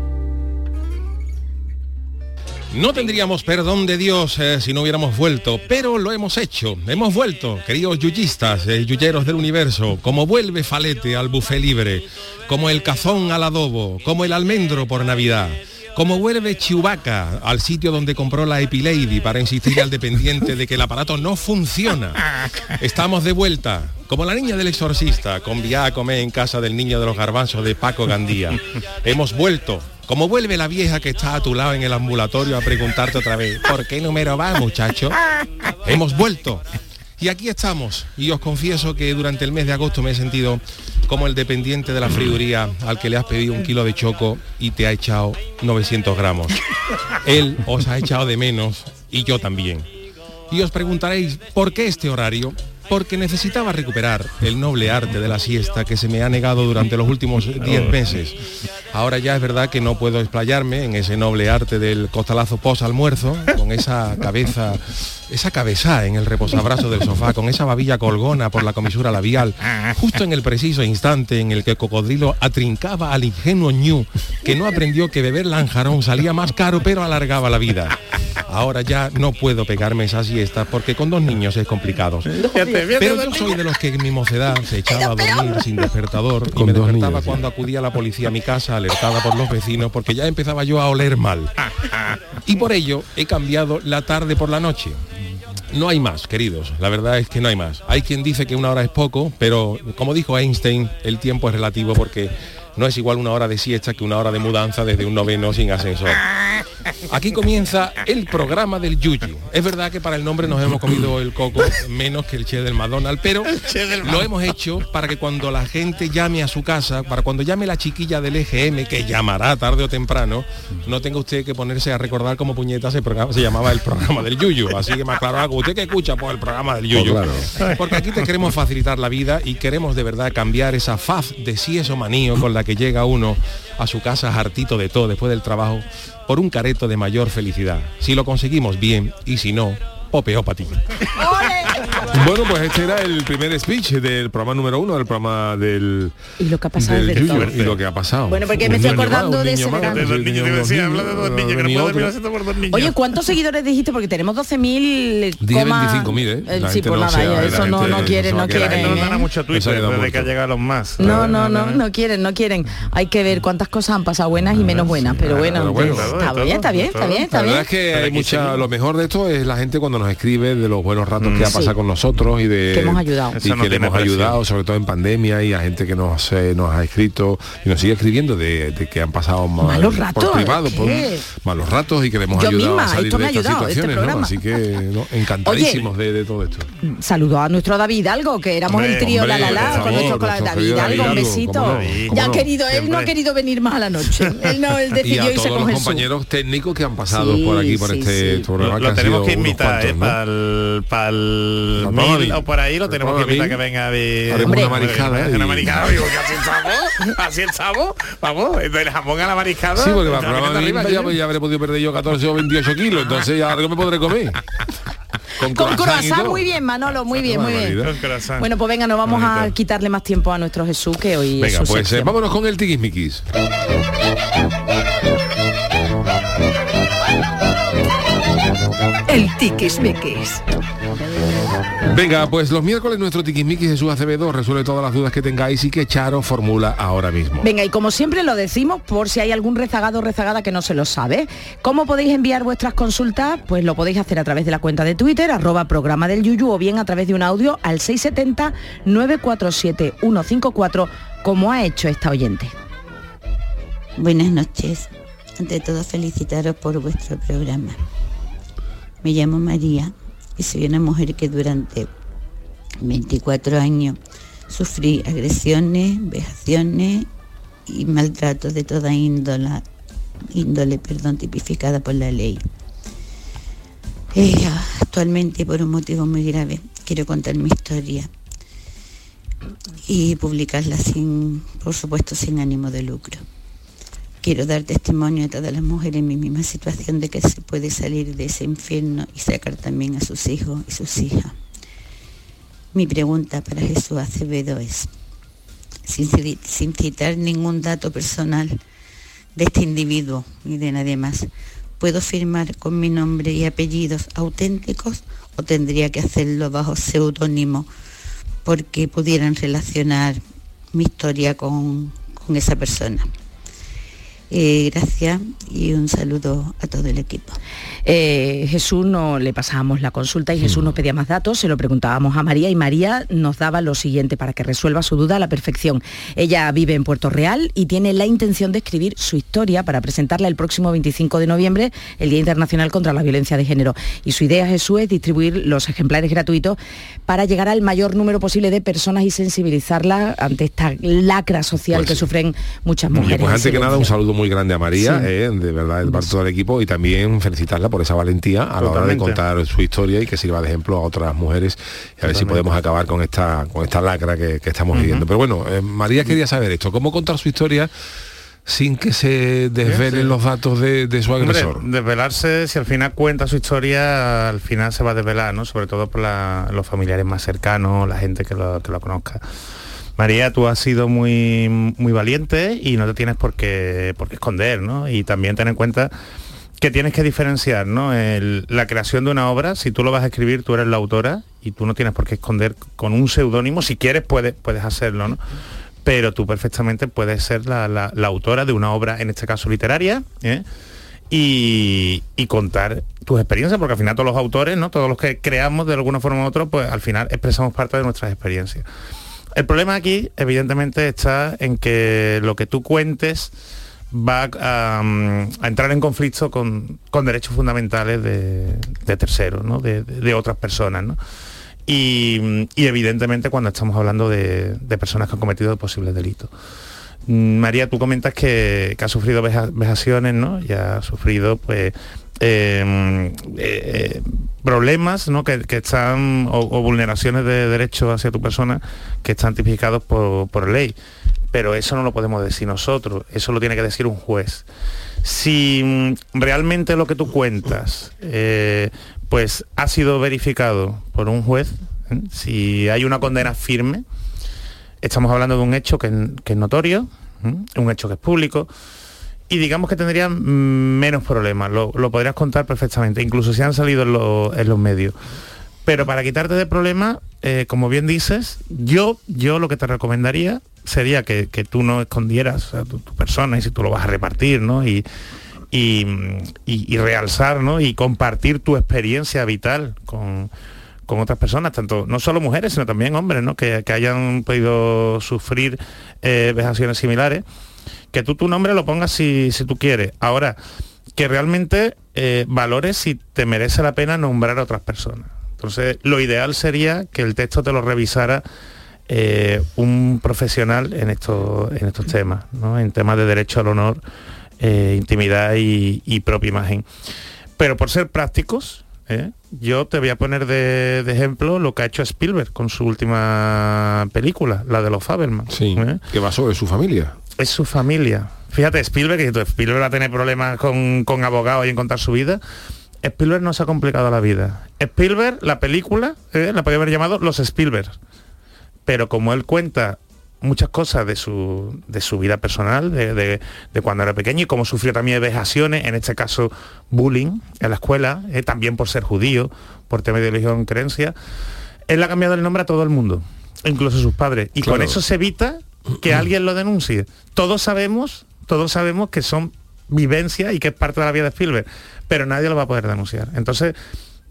No tendríamos perdón de Dios eh, si no hubiéramos vuelto, pero lo hemos hecho. Hemos vuelto, queridos yuyistas, eh, yuyeros del universo, como vuelve Falete al buffet libre, como el cazón al adobo, como el almendro por Navidad. Como vuelve Chewbacca al sitio donde compró la Epilady para insistir al dependiente de que el aparato no funciona. Estamos de vuelta, como la niña del exorcista, con a comer en casa del niño de los garbanzos de Paco Gandía. Hemos vuelto, como vuelve la vieja que está a tu lado en el ambulatorio a preguntarte otra vez, ¿por qué número va, muchacho? Hemos vuelto. Y aquí estamos. Y os confieso que durante el mes de agosto me he sentido como el dependiente de la friduría al que le has pedido un kilo de choco y te ha echado 900 gramos. Él os ha echado de menos y yo también. Y os preguntaréis, ¿por qué este horario? Porque necesitaba recuperar el noble arte de la siesta que se me ha negado durante los últimos 10 meses. Ahora ya es verdad que no puedo explayarme en ese noble arte del costalazo post almuerzo, con esa cabeza, esa cabeza en el reposabrazo del sofá, con esa babilla colgona por la comisura labial, justo en el preciso instante en el que Cocodrilo atrincaba al ingenuo ñu, que no aprendió que beber lanjarón salía más caro pero alargaba la vida. Ahora ya no puedo pegarme esa siesta porque con dos niños es complicado. Pero yo soy de los que en mi mocedad se echaba a dormir sin despertador y me despertaba cuando acudía la policía a mi casa alertada por los vecinos porque ya empezaba yo a oler mal. Y por ello he cambiado la tarde por la noche. No hay más, queridos. La verdad es que no hay más. Hay quien dice que una hora es poco, pero como dijo Einstein, el tiempo es relativo porque no es igual una hora de siesta que una hora de mudanza desde un noveno sin ascensor. Aquí comienza el programa del Yuyu. Es verdad que para el nombre nos hemos comido el coco menos que el Che del McDonald's, pero lo hemos hecho para que cuando la gente llame a su casa, para cuando llame la chiquilla del EGM, que llamará tarde o temprano, no tenga usted que ponerse a recordar como puñetas el programa se llamaba el programa del Yuyu. Así que más claro algo. ¿Usted que escucha? Pues el programa del Yuyu. Porque aquí te queremos facilitar la vida y queremos de verdad cambiar esa faz de sieso manío con la que llega uno a su casa hartito de todo después del trabajo por un careto de mayor felicidad. Si lo conseguimos bien y si no, o peor para ti. Bueno, pues este era el primer speech del programa número uno, del programa del... Y lo que ha pasado del y lo que ha pasado. Bueno, porque me estoy más, acordando de ese más, verano. un Los niño, niños, dos decía, niños, habla de dos niños, que no ni puedo otro. mirarse por dos niños. Oye, ¿cuántos seguidores dijiste? Porque tenemos 12.000... Dije coma- 25.000, ¿eh? La sí, gente no nada, eso no, gente no no quieren, no quieren. no dan a ¿eh? mucho Twitter desde que ha llegado los más. No, no, no, no quieren, no quieren. Hay que ver cuántas cosas han pasado buenas y menos buenas, pero bueno, está bien, está bien, está bien, está La bien. verdad es que hay mucha, lo mejor de esto es la gente cuando nos escribe de los buenos ratos que ha pasado Con nosotros y de Que hemos ayudado. y Eso no que le hemos ayudado sobre todo en pandemia y a gente que nos, eh, nos ha escrito y nos sigue escribiendo de, de que han pasado mal- Malos ratos, por privado por malos ratos y que le hemos Yo ayudado misma, a salir esto me de ha estas este situaciones así que ¿no? encantadísimos de, de todo esto Saludo a nuestro David Hidalgo, que éramos Hombre, el trío hombre, La La La con favor, nuestro David Hidalgo, un besito. ya ha querido, él no ha querido venir más a la noche. Él no, él y decidió a irse todos con los Jesús. compañeros técnicos que han pasado por aquí por este programa Lo, tenemos que invitar, ¿eh? Para el Mil o por ahí lo tenemos que invitar que venga de una mariscada, ¿eh? Una mariscada, digo, que así estamos, así estamos, vamos, del jamón a la mariscada. Sí, porque para ya el habré podido perder yo 14 o 28 kilos, entonces ya algo me podré comer. Con, Con croissant muy bien, Manolo, muy bien, muy bien. Bueno, pues venga, no vamos a quitarle más tiempo a nuestro Jesús, que hoy es Venga, su pues eh, vámonos con el tiquismiquis. El tiquismiquis. Venga, pues los miércoles nuestro tiquismiquis Jesús Acevedo resuelve todas las dudas que tengáis y que Charo formula ahora mismo. Venga, y como siempre lo decimos, por si hay algún rezagado o rezagada que no se lo sabe, ¿cómo podéis enviar vuestras consultas? Pues lo podéis hacer a través de la cuenta de Twitter, arroba programa del Yuyu, o bien a través de un audio al 670-947-154, como ha hecho esta oyente. Buenas noches. Ante todo, felicitaros por vuestro programa. Me llamo María y soy una mujer que durante 24 años sufrí agresiones, vejaciones y maltratos de toda índole, índole perdón, tipificada por la ley. Eh, actualmente, por un motivo muy grave, quiero contar mi historia y publicarla sin, por supuesto, sin ánimo de lucro. Quiero dar testimonio a todas las mujeres en mi misma situación de que se puede salir de ese infierno y sacar también a sus hijos y sus hijas. Mi pregunta para Jesús Acevedo es, sin, ci- sin citar ningún dato personal de este individuo y de nadie más, ¿puedo firmar con mi nombre y apellidos auténticos o tendría que hacerlo bajo seudónimo porque pudieran relacionar mi historia con esa persona? Eh, gracias y un saludo a todo el equipo. Eh, Jesús no le pasábamos la consulta y Jesús nos pedía más datos, se lo preguntábamos a María y María nos daba lo siguiente para que resuelva su duda a la perfección. Ella vive en Puerto Real y tiene la intención de escribir su historia para presentarla el próximo 25 de noviembre, el Día Internacional contra la Violencia de Género. Y su idea, Jesús, es distribuir los ejemplares gratuitos para llegar al mayor número posible de personas y sensibilizarlas ante esta lacra social que sufren muchas Oye, mujeres. pues antes que nada un saludo muy grande a María, Sí. eh, de verdad, de todo el equipo y también felicitarla por esa valentía a la hora de contar su historia y que sirva de ejemplo a otras mujeres y a ver si podemos acabar con esta con esta lacra que, que estamos viviendo. Pero bueno, eh, María quería saber esto, cómo contar su historia sin que se desvelen Sí. los datos de, de su Hombre, agresor. desvelarse, si al final cuenta su historia, al final se va a desvelar, ¿no? Sobre todo por la- los familiares más cercanos, la gente que lo, que lo conozca. María, tú has sido muy, muy valiente y no te tienes por qué, por qué esconder, ¿no? Y también ten en cuenta que tienes que diferenciar, ¿no? La creación de una obra, si tú lo vas a escribir, tú eres la autora y tú no tienes por qué esconder con un seudónimo, si quieres puedes, puedes hacerlo, ¿no? Pero tú perfectamente puedes ser la, la- la autora de una obra, en este caso literaria, ¿eh? y, y contar tus experiencias, porque al final todos los autores, ¿no? Todos los que creamos de alguna forma u otra, pues al final expresamos parte de nuestras experiencias. El problema aquí, evidentemente, está en que lo que tú cuentes va a, entrar en conflicto con, derechos fundamentales de, terceros, ¿no? de, otras personas. ¿no? Y, evidentemente cuando estamos hablando de, personas que han cometido posibles delitos. Mm, María, tú comentas que, que ha sufrido veja- vejaciones, ¿no? Y ha sufrido, pues, eh, eh, problemas, ¿no? Que, están, o, vulneraciones de derechos hacia tu persona que están tipificados por, por ley. Pero eso no lo podemos decir nosotros, eso lo tiene que decir un juez. Si mm, realmente lo que tú cuentas, eh, pues ha sido verificado por un juez, si hay una condena firme, estamos hablando de un hecho que, que es notorio, un hecho que es público, y digamos que tendría mm, menos problemas, lo, lo podrías contar perfectamente, incluso si han salido en, lo- en los medios. Pero para quitarte de problemas, eh, como bien dices, yo, yo lo que te recomendaría sería que, que tú no escondieras a tu, tu persona y si tú lo vas a repartir, ¿no? Y, y, y- y realzar, ¿no? Y compartir tu experiencia vital con, con otras personas, tanto no solo mujeres, sino también hombres, ¿no? Que, que hayan podido sufrir eh, vejaciones similares. Que tú tu nombre lo pongas si, si tú quieres. Ahora, que realmente eh, valores si te merece la pena nombrar a otras personas. Entonces, lo ideal sería que el texto te lo revisara eh, un profesional en estos, en estos temas, ¿no? en temas de derecho al honor, eh, intimidad y, y propia imagen. Pero por ser prácticos, yo te voy a poner de, de ejemplo lo que ha hecho Spielberg con su última película, la de los. Sí, ¿eh? que va sobre su familia. Es su familia. Fíjate, Spielberg, que Spielberg va a tener problemas con, con abogados y en contar su vida. Spielberg no se ha complicado la vida. Spielberg, la película, eh, la podría haber llamado Los Spielberg. Pero como él cuenta muchas cosas de su, de su vida personal, de, de- de cuando era pequeño y cómo sufrió también vejaciones, en este caso bullying en la escuela, eh, también por ser judío, por tema de religión, creencia, él ha cambiado el nombre a todo el mundo, incluso a sus padres. Y con eso se evita que alguien lo denuncie. Todos sabemos, todos sabemos que son vivencias y que es parte de la vida de Spielberg, pero nadie lo va a poder denunciar. Entonces,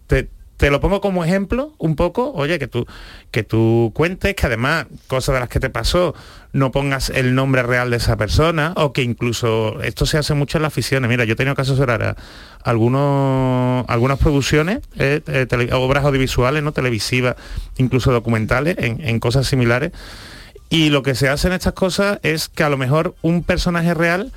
te, te lo pongo como ejemplo un poco, oye, que tú, que tú cuentes que además, cosas de las que te pasó, no pongas el nombre real de esa persona, o que incluso, esto se hace mucho en las ficciones, mira, yo he tenido que asesorar a algunos, algunas producciones, eh, eh, obras audiovisuales, ¿no? televisivas, incluso documentales, en, en cosas similares, y lo que se hace en estas cosas es que a lo mejor un personaje real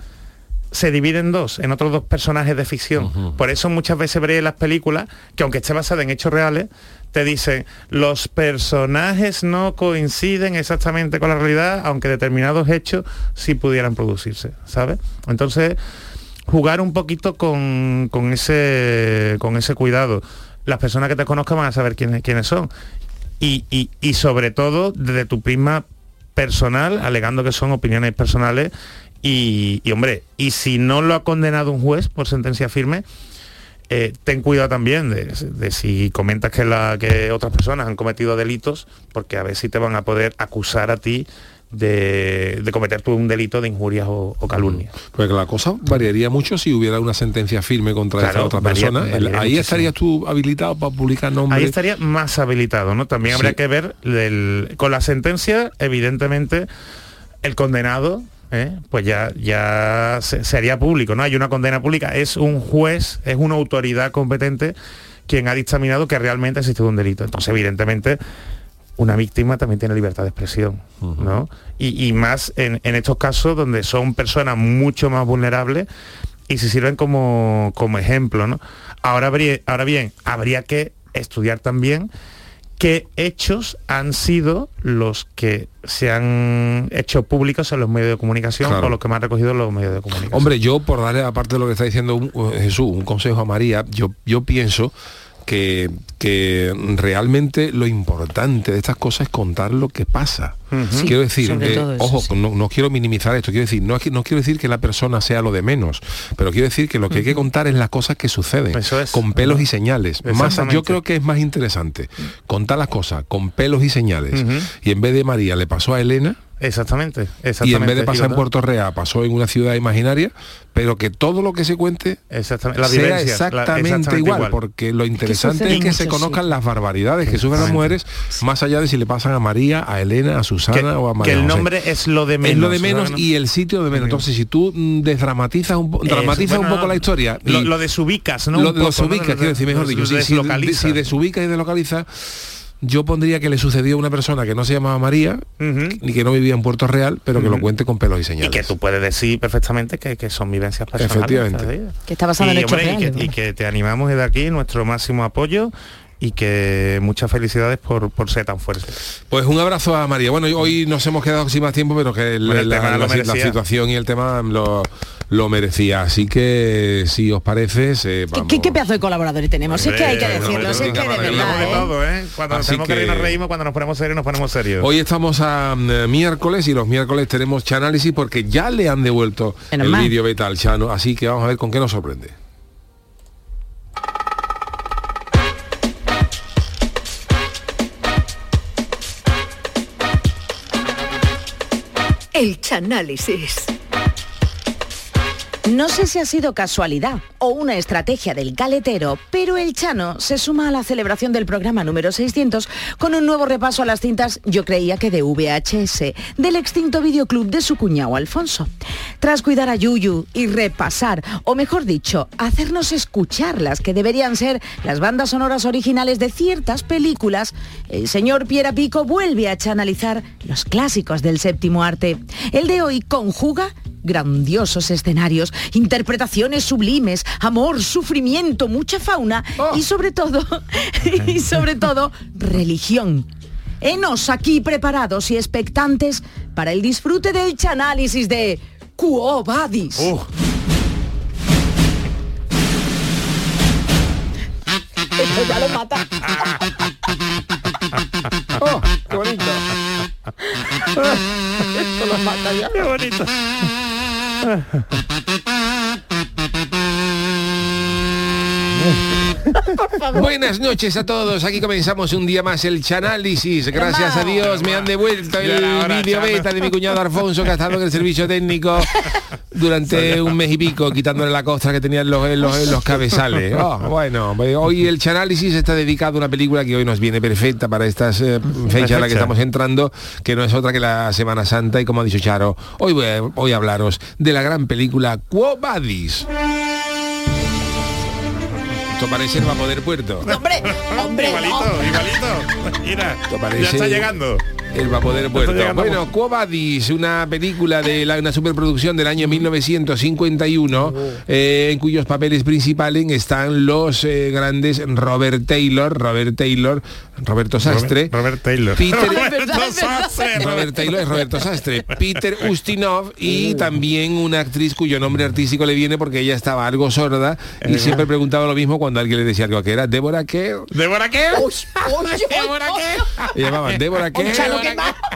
se divide en dos, en otros dos personajes de ficción. Por eso muchas veces veréis en las películas que aunque esté basada en hechos reales, te dicen los personajes no coinciden exactamente con la realidad, aunque determinados hechos sí pudieran producirse, ¿sabes? Entonces, jugar un poquito con, con ese con ese cuidado. Las personas que te conozcan van a saber quiénes, quiénes son. Y, y- y sobre todo desde tu prisma personal, alegando que son opiniones personales. Y, hombre, y si no lo ha condenado un juez por sentencia firme, eh, ten cuidado también de, de si comentas que, la, que otras personas han cometido delitos, porque a ver si te van a poder acusar a ti de, de cometer tú un delito de injurias o, o calumnia. Porque la cosa variaría mucho si hubiera una sentencia firme contra esta Claro, otra varía- persona. Ahí muchísimo. estarías tú habilitado para publicar nombres. Ahí estaría más habilitado, ¿no? También habría Sí. que ver del- con la sentencia, evidentemente, el condenado, ¿eh? pues ya, ya se- sería público, ¿no? Hay una condena pública, es un juez, es una autoridad competente quien ha dictaminado que realmente ha existido un delito. Entonces, evidentemente, una víctima también tiene libertad de expresión, ¿no? Y, y más en, en estos casos donde son personas mucho más vulnerables y se sirven como, como ejemplo, ¿no? Ahora, habría- ahora bien, habría que estudiar también qué hechos han sido los que se han hecho públicos en los medios de comunicación Claro. o los que me han recogido en los medios de comunicación. Hombre, yo por darle, aparte de lo que está diciendo un- uh, Jesús, un consejo a María, yo, yo pienso que, que realmente lo importante de estas cosas es contar lo que pasa. Sí, quiero decir, eh, eso, ojo, sí. no, no quiero minimizar esto, quiero decir, no, no quiero decir que la persona sea lo de menos, pero quiero decir que lo que hay que contar es las cosas que suceden, Eso es. con pelos y señales. Más, yo creo que es más interesante contar las cosas con pelos y señales. Y en vez de María le pasó a Elena, Exactamente, exactamente. Y en vez de pasar en Puerto Real, pasó en una ciudad imaginaria, pero que todo lo que se cuente Exactamente, sea la- exactamente, igual, igual. porque lo interesante es que se conozcan las barbaridades que sufren las mujeres, más allá de si le pasan a María, a Elena, a Susana Que- o a que María el José. nombre es lo de Es lo de menos, menos ¿no? y el sitio de menos. Entonces, si tú mm, desdramatizas un, dramatizas un bueno, poco la historia... lo- y- lo desubicas, ¿no? Lo Un de poco, los ¿no? quiero decir, mejor lo- dicho. lo Si, si, deslocalizas. si desubica y deslocaliza, yo pondría que le sucedió a una persona que no se llamaba María, ni que no vivía en Puerto Real, pero que lo cuente con pelos y Y señales. que tú puedes decir perfectamente que, que son vivencias personales. Efectivamente. Que está basado en y, hechos hombre, y y, que te animamos desde aquí nuestro máximo apoyo y que muchas felicidades por, por ser tan fuerte. Pues un abrazo a María. Bueno, hoy nos hemos quedado sin más tiempo, pero que el- Bueno, el la, tema lo la- la merecía. situación y el tema lo, lo merecía. Así que, si os parece, se, ¿Qué, vamos. qué- qué pedazo de colaboradores tenemos? es que hay que decirlo, es que de verdad. ¿eh? todo, ¿eh? Cuando nos Así tenemos que... que- nos reímos, cuando nos ponemos serios nos ponemos serios. Hoy estamos a mm, miércoles y los miércoles tenemos Chanálisis porque ya le han devuelto Menos el vídeo beta al Chano, así que vamos a ver con qué nos sorprende. El Chanálisis. No sé si ha sido casualidad o una estrategia del galetero, pero el Chano se suma a la celebración del programa número 600 con un nuevo repaso a las cintas, yo creía que de VHS, del extinto videoclub de su cuñado Alfonso. Tras cuidar a Yuyu y repasar, o mejor dicho, hacernos escuchar las que deberían ser las bandas sonoras originales de ciertas películas, el señor Piera Pico vuelve a chanalizar los clásicos del séptimo arte. El de hoy conjuga grandiosos escenarios, interpretaciones sublimes, amor, sufrimiento, mucha fauna y sobre todo, y sobre todo, religión. Enos aquí preparados y expectantes para el disfrute del chanálisis de Quo Vadis. Esto ya lo mata. ¡Oh, qué bonito! Esto lo mata ya. Qué bonito. Yeah. Buenas noches a todos, aquí comenzamos un día más el Chanálisis. Gracias a Dios me han devuelto el vídeo beta de mi cuñado Alfonso que ha estado en el servicio técnico durante un mes y pico quitándole la costra que tenía en los, en los, en los cabezales. Oh, bueno, hoy el Chanálisis está dedicado a una película que hoy nos viene perfecta para estas eh, fechas en las que estamos entrando, que no es otra que la Semana Santa. Y como ha dicho Charo, hoy voy a, voy a hablaros de la gran película Quo Vadis. Esto parece el Vapor del Puerto. Hombre, hombre, igualito, no. igualito. Mira, Esto ya está llegando. El Está puerto. Bueno, Quo Vadis, una película de la, una superproducción del año 1951, eh, en cuyos papeles principales están los eh, grandes Robert Taylor, Robert Taylor, Roberto Sastre, Robert Taylor. Peter Roberto Sastre. Robert Taylor es Roberto Sastre, Peter Ustinov y también una actriz cuyo nombre artístico le viene porque ella estaba algo sorda y siempre preguntaba lo mismo cuando alguien le decía algo que era Débora qué ¿Débora qué? ¿Débora? Le llamaban Débora qué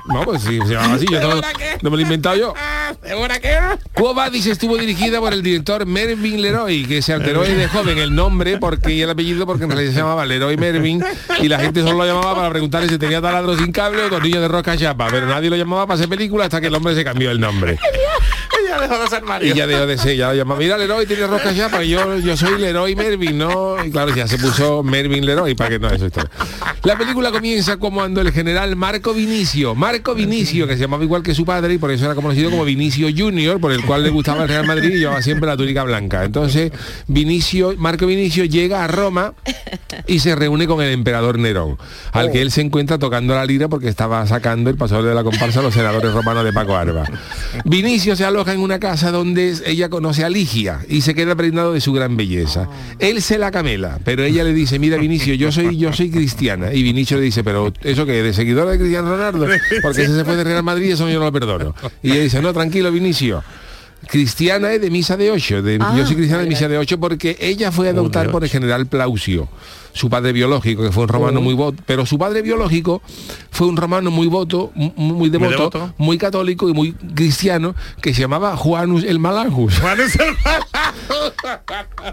No, pues sí, se llamaba así, yo no, no me lo he inventado yo. ¿Débora qué? Quo Vadis estuvo dirigida por el director Mervyn Leroy, que se alteró de joven el nombre porque y el apellido porque en realidad se llamaba Leroy Mervyn y la gente solo lo llamaba para preguntarle si tenía taladro sin cable o tornillo de rosca chapa, pero nadie lo llamaba para hacer película hasta que el hombre se cambió el nombre. Ya dejó de ser Mario. Y ya de ser, ya lo llamaba, mira Leroy, tiene rosca chapa, y yo, yo soy Leroy Mervyn, ¿no? Y claro, ya se puso Mervyn Leroy para que no eso historia. La película comienza como cuando el general Marco Vinicio, Marco Vinicio, que se llamaba igual que su padre y por eso era conocido como Vinicio Junior, por el cual le gustaba el Real Madrid y llevaba siempre la túnica blanca. Entonces, Vinicio, Marco Vinicio llega a Roma y se reúne con el emperador Nerón, al que él se encuentra tocando la lira porque estaba sacando el pasador de la comparsa a los senadores romanos de Paco Arba. Vinicio se aloja en una casa donde ella conoce a Ligia y se queda prendado de su gran belleza. Él se la camela, pero ella le dice, mira Vinicio, yo soy, yo soy cristiana. Y Vinicio le dice, pero eso que de seguidora de Cristiano Ronaldo, porque ese se fue de Real Madrid, eso yo no lo perdono. Y ella dice, no, tranquilo Vinicio. Cristiana es de misa de 8, de, Ah, yo soy cristiana de misa de 8 porque ella fue a adoptar por el general Plausio, su padre biológico, que fue un romano muy voto, pero su padre biológico fue un romano muy voto, muy devoto, muy, devoto. católico y muy cristiano, que se llamaba Juanus el Malanjus.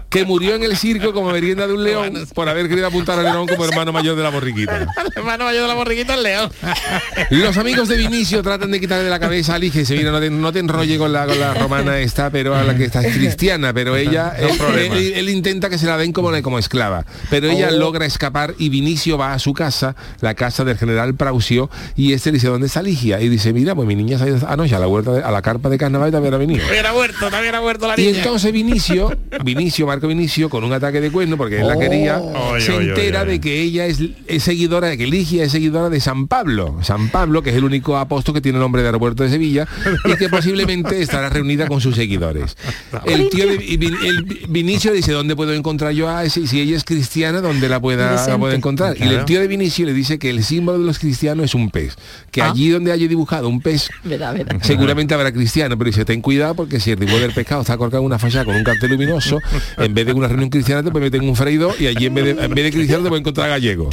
que murió en el circo como merienda de un león por haber querido apuntar al león como hermano mayor de la borriquita. hermano mayor de la borriquita el león. Los amigos de Vinicio tratan de quitarle de la cabeza a Lige, dice, mira, no te, no te enrolle con la, con la romana esta, pero a la que está es cristiana, pero ella, No él, problema. él- él intenta que se la den como, como esclava, pero ella Oh. Logra escapar y Vinicio va a su casa, la casa del general Prausio, y este le dice, ¿dónde está Ligia? Y dice, mira, pues mi niña se ha ido anoche a la huerta, de- a la carpa de carnaval y también ha venido. También ha muerto, también ha muerto la Y niña. entonces Vinicio, Vinicio, Marco Vinicio, con un ataque de cuerno, porque él la Oh. quería, se entera de que ella es, es seguidora, de que Ligia es seguidora de San Pablo. San Pablo, que es el único apóstol que tiene nombre de aeropuerto de Sevilla y que posiblemente estará reunida con sus seguidores. El tío de y el Vinicio dice, ¿dónde puedo encontrar yo a ese? Y si ella es cristiana, ¿dónde la pueda, la pueda encontrar? Y el tío de Vinicio le dice que el símbolo de los cristianos es un pez. Que Ah. allí donde haya dibujado un pez, Verá, verá. Seguramente habrá cristiano, pero dice, ten cuidado porque si el ribón del pescado está colgado en una fachada con un cartel luminoso, en vez de una reunión cristiana te puede meter en un freído y allí en vez de, en vez de cristiano te puede encontrar gallego.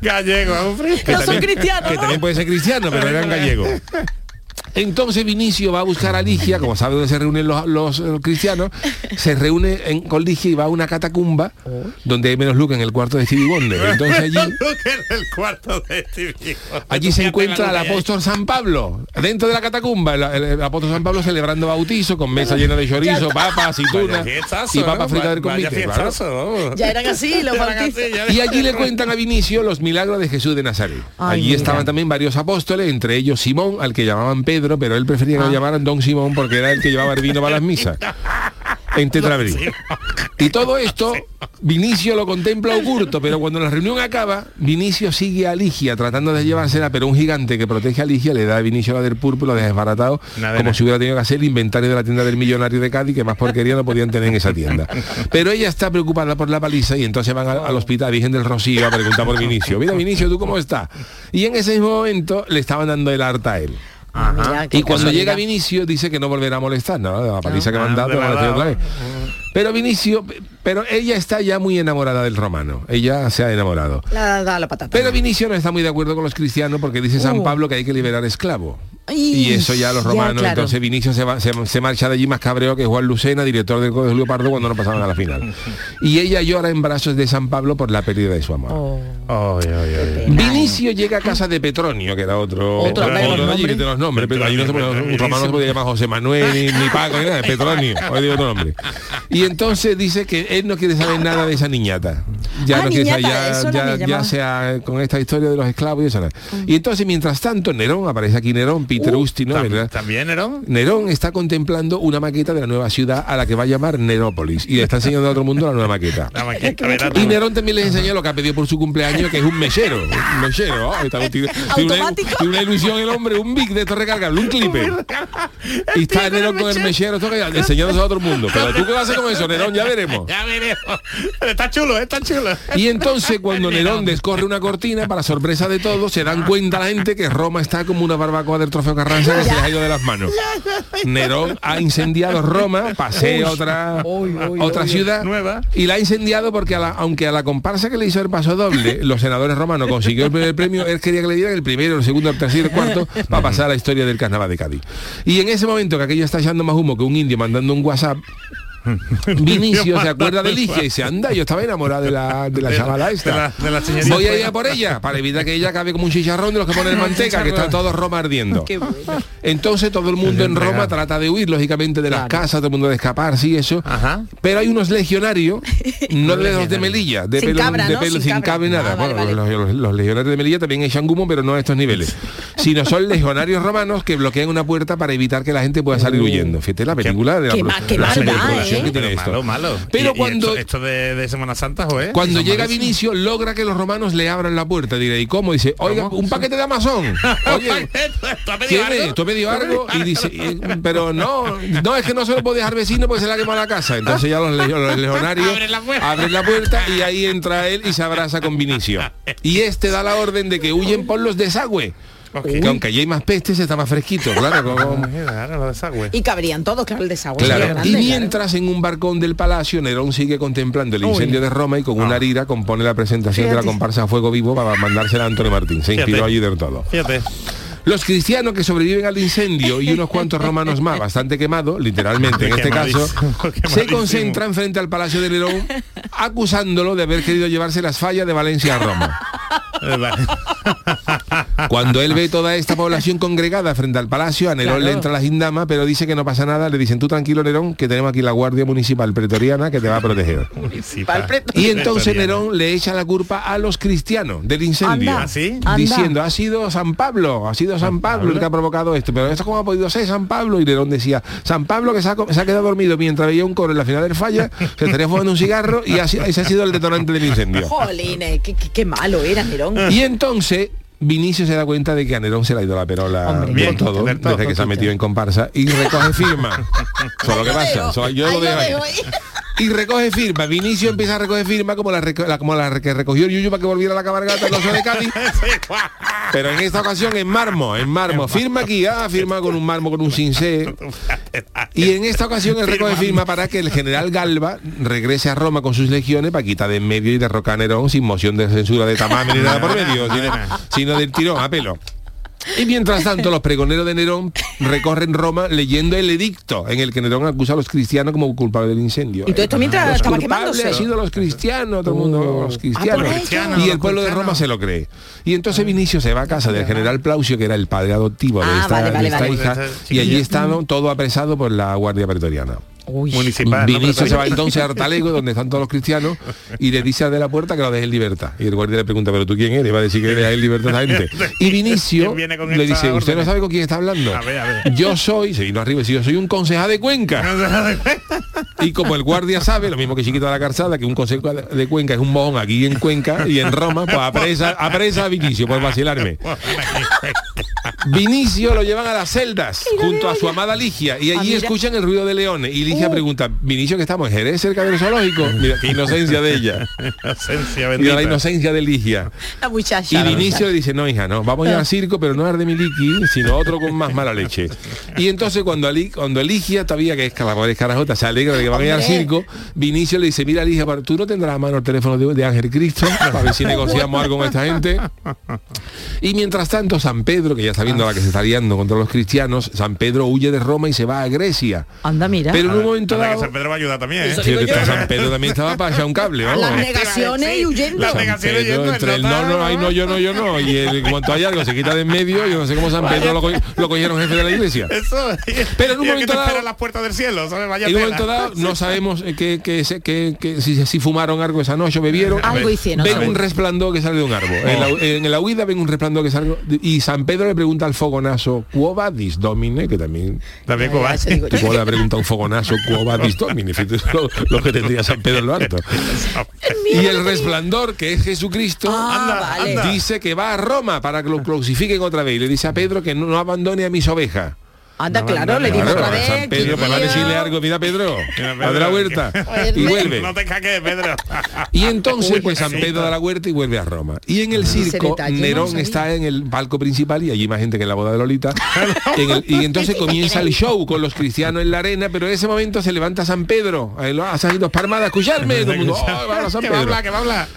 Gallego, hombre. Que también- Que también puede ser cristiano, pero eran gallegos. Entonces Vinicio va a buscar a Ligia, como sabe dónde se reúnen los, los, cristianos, se reúne en- con Ligia y va a una catacumba donde hay menos luz que en el cuarto de Stevie Wonder. Entonces allí el cuarto de Stevie. Allí se encuentra el apóstol San Pablo, dentro de la catacumba, el, el- el apóstol San Pablo celebrando bautizo con mesa llena de chorizo, papas, aceitunas y papas fritas del convite. Ya eran así los bautizos. Y allí le cuentan a Vinicio los milagros de Jesús de Nazaret. Ay, allí mira. estaban también varios apóstoles, entre ellos Simón, al que llamaban Pedro, pero él prefería que Ah. lo llamaran Don Simón porque era el que llevaba el vino para las misas. En Tetrabril. Y todo esto, Vinicio lo contempla oculto, pero cuando la reunión acaba, Vinicio sigue a Ligia tratando de llevársela, pero un gigante que protege a Ligia le da a Vinicio la del púrpura, lo deja desbaratado, Nada, como nada. si hubiera tenido que hacer el inventario de la tienda del millonario de Cádiz, que más porquería no podían tener en esa tienda. Pero ella está preocupada por la paliza y entonces van al, al hospital Virgen del Rocío a preguntar por Vinicio. Mira, Vinicio, ¿tú cómo estás? Y en ese mismo momento le estaban dando el harta a él. Mira, Y cuando casualidad. llega Vinicio dice que no volverá a molestar, ¿no? La paliza que me otra vez. Pero Vinicio, pero ella está ya muy enamorada del romano. Ella se ha enamorado. La, la, la patata. Pero Vinicio no está muy de acuerdo con los cristianos porque dice San Uh. Pablo que hay que liberar esclavo. Y eso ya los ya, romanos, claro. entonces Vinicio se, va- se, se marcha de allí más cabreo que Juan Lucena, director del Colegio Julio Pardo, cuando no pasaban a la final. Y ella llora en brazos de San Pablo por la pérdida de su amor. Oh. Vinicio llega a casa de Petronio, que era otro, Otro, otro, nombre. que tiene los nombres, pero allí no se podía- un romano no se podía llamar José Manuel, ni, Paco, ni nada, Petronio, hoy digo otro nombre. Y entonces dice que él no quiere saber nada de esa niñata. Ya Ah, no quiere saber, niñata, ya, sea con esta historia de los esclavos y eso. nada. Y entonces, mientras tanto, Nerón, aparece aquí Nerón, Peter Ustino, Tam- ¿verdad? También, Nerón. Nerón está contemplando una maqueta de la nueva ciudad a la que va a llamar Nerópolis y le está enseñando a otro mundo la nueva maqueta. La maqueta. Y Nerón también les enseña lo que ha pedido por su cumpleaños, que es un mechero. Un mechero. oh, está vestido- tiene, una, Automático. tiene una ilusión el hombre, un big de esto recargable, un clipper. Y está Nerón con el mechero, enseñándose a otro mundo. Pero tú qué vas a hacer con eso, Nerón, ya veremos. Ya veremos. Está chulo, está chulo. Y entonces cuando Nerón descorre una cortina, para sorpresa de todos, se dan cuenta la gente que Roma está como una barbacoa del trofeo Carranza que se les ha ido de las manos. Nerón ha incendiado Roma, pasé a otra, otra ciudad Nueva. y la ha incendiado porque a la- aunque a la comparsa que le hizo el paso doble, los senadores romanos consiguió el primer premio, él quería que le dieran el primero, el segundo, el tercero, el cuarto, para pasar a la historia del carnaval de Cádiz. Y en ese momento que aquello está echando más humo que un indio mandando un WhatsApp, Vinicio se acuerda de Ligia y dice, anda, yo estaba enamorada de la, de la chavala esta. De la- de la señorita. Voy a ir a por ella, para evitar que ella acabe como un chicharrón de los que ponen manteca, que está todo Roma ardiendo. Entonces todo el mundo en Roma trata de huir, lógicamente, de las casas, todo el mundo de escapar, sí, eso. Ajá. Pero hay unos legionarios, no de los de Melilla, de Sin pelo, cabra, de Sin sin cabra. ni nada. Ah, vale, Bueno, vale. Los, los- los legionarios de Melilla también echan humo, pero no a estos niveles. Sino son legionarios romanos que bloquean una puerta para evitar que la gente pueda salir huyendo. Fíjate la película de la, qué qué superproducción ¿eh? que tiene Pero esto. malo, malo. Pero Y- y cuando- esto, esto de, de Semana Santa, joder. Cuando llega. Vinicio, logra que los romanos le abran la puerta. Diré, ¿y cómo? Dice, oiga, un paquete de Amazon. Oye, ¿Tú has pedido ¿Tiene? algo? ¿Tú has pedido algo? Y dice, eh, pero no, no, es que no se lo puede dejar vecino porque se le ha quemado la casa. Entonces ya los, los legionarios Abren la abren la puerta y ahí entra él y se abraza con Vinicio. Y este da la orden de que huyen por los desagües. Que aunque allí hay más pestes, está más fresquito, claro. como- Claro, los desagües. Y cabrían todos, claro, el desagüe. sería Claro. grande, Y claro. mientras en un balcón del palacio Nerón sigue contemplando el Uy. incendio de Roma y con una lira compone la presentación de la comparsa a fuego vivo para mandársela a Antonio Martín. Se inspiró Fíjate. allí del todo. Fíjate. Los cristianos que sobreviven al incendio y unos cuantos romanos más, bastante quemados, literalmente en este caso, se concentran frente al Palacio de Nerón acusándolo de haber querido llevarse las fallas de Valencia a Roma. Cuando él ve toda esta población congregada frente al palacio, a Nerón Claro. le entra la gindama, pero dice que no pasa nada. Le dicen, tú tranquilo, Nerón, que tenemos aquí la Guardia Municipal Pretoriana que te va a proteger. Y entonces Nerón le echa la culpa a los cristianos del incendio. Anda. ¿Ah, sí? Diciendo, ha sido San Pablo, ha sido San Pablo el que ha provocado esto. Pero esto cómo ha podido ser San Pablo. Y Nerón decía, San Pablo que se ha, se ha quedado dormido mientras veía un coro en la final del falla, se estaría fumando un cigarro y así- ese ha sido el detonante del incendio. Jolines, qué, qué- qué malo era Nerón. Y entonces Vinicio se da cuenta de que a Nerón se le ha ido la perola Hombre. Bien, todo, desde que se ha metido en comparsa y recoge firma. Eso es lo que pasa. Yo lo dejo ahí. Y recoge firma. Vinicio empieza a recoger firma como la, reco- la- como la que recogió el Yuyu para que volviera a la cabalgata cosa de Cádiz. Pero en esta ocasión en marmo, en marmo. Firma aquí, ah, firma con un marmo, con un cincé. Y en esta ocasión él recoge firma para que el general Galba regrese a Roma con sus legiones para quitar de en medio y derrocar a Nerón sin moción de censura de tamaño ni nada por medio, sino, sino del tirón a pelo. Y mientras tanto, los pregoneros de Nerón recorren Roma leyendo el edicto en el que Nerón acusa a los cristianos como culpables del incendio. Y todo esto mientras Los estaba culpables quemándose. han sido los cristianos, todo el mundo, los cristianos. por ello. y el pueblo de Roma se lo cree. Y entonces Vinicio se va a casa del general Plaucio, que era el padre adoptivo de Ah, esta, vale, de vale, esta vale. hija, y allí estaban todo apresado por la Guardia Pretoriana. Municipal. ¿no? Vinicio Pero- se va entonces a Artalego, donde están todos los cristianos, y le dice al de la puerta que lo deje en libertad. Y el guardia le pregunta, ¿pero tú quién eres? Y va a decir que le deja en libertad a esa gente. Y Vinicio ¿Quién viene con le dice, ¿usted no sabe con quién está hablando? A ver, a ver. Yo soy, se vino arriba y yo soy un concejal de Cuenca. Y como el guardia sabe, lo mismo que Chiquito de la Calzada, que un consejo de Cuenca es un mojón aquí en Cuenca y en Roma, pues apresa, apresa a Vinicio por vacilarme. Vinicio lo llevan a las celdas junto a su amada Ligia y allí Ah, escuchan el ruido de leones y Ligia pregunta, Vinicio que estamos en Jerez cerca del zoológico. Mira, qué inocencia de ella. Inocencia Mira la inocencia de Ligia. La muchacha. Y Vinicio le dice, no hija, no, vamos a ir al circo, pero no al de Miliki, sino otro con más mala leche. Y entonces cuando, Ali- cuando Eligia, todavía que es carajota, se alegra de que van a ir al circo, Vinicio le dice, mira Eligia, pero tú no tendrás a mano el teléfono de, de Ángel Cristo para ver si negociamos algo con esta gente. Y mientras tanto, San Pedro, que ya está viendo la que se está liando contra los cristianos, San Pedro huye de Roma y se va a Grecia. Anda, mira. Pero en un momento Anda, que dado... San Pedro va a ayudar también. ¿eh? Sí. San Pedro también estaba para echar un cable, vamos. Las negaciones y huyendo. Las negaciones Pedro, yendo, entre el no, no, no, ay, no, yo no, yo no. Y el, cuanto hay algo se quita de en medio, yo no sé cómo San Pedro lo, co- lo cogieron jefe de la iglesia. Eso. Pero en un momento dado- las puertas del cielo, ¿sabes? Vaya En un tela. momento dado no sabemos eh, que, que, se- que- que si, si fumaron algo esa noche o bebieron. Algo hicieron, Ven un resplandor que sale de un árbol. En, la, en la huida ven un resplandor que sale y San Pedro le pregunta al fogonazo, ¿Quo vadis domine? Que también También yo. Tú le pregunta un fogonazo, Lo, lo que tendría San Pedro en lo alto. Y el resplandor, que es Jesucristo, Ah, vale. dice que va a Roma para que lo crucifiquen otra vez. Y le dice a Pedro que no, no abandone a mis ovejas. Anda, claro, le dijo Claro, otra vez. San Pedro, para decirle algo, mira Pedro, Mira, da la vuelta y vuelve. No te caques, Pedro. Y entonces pues San. Pedro da la vuelta y vuelve a Roma. Y en el circo Nerón está en el palco principal y allí más gente que en la boda de Lolita. En el- y entonces comienza el show con los cristianos en la arena, pero en ese momento se levanta San Pedro. Ahí lo ha salido parmada a escucharme. Todo el mundo, "Oh, va a San Que va a Pedro". hablar, que va a hablar.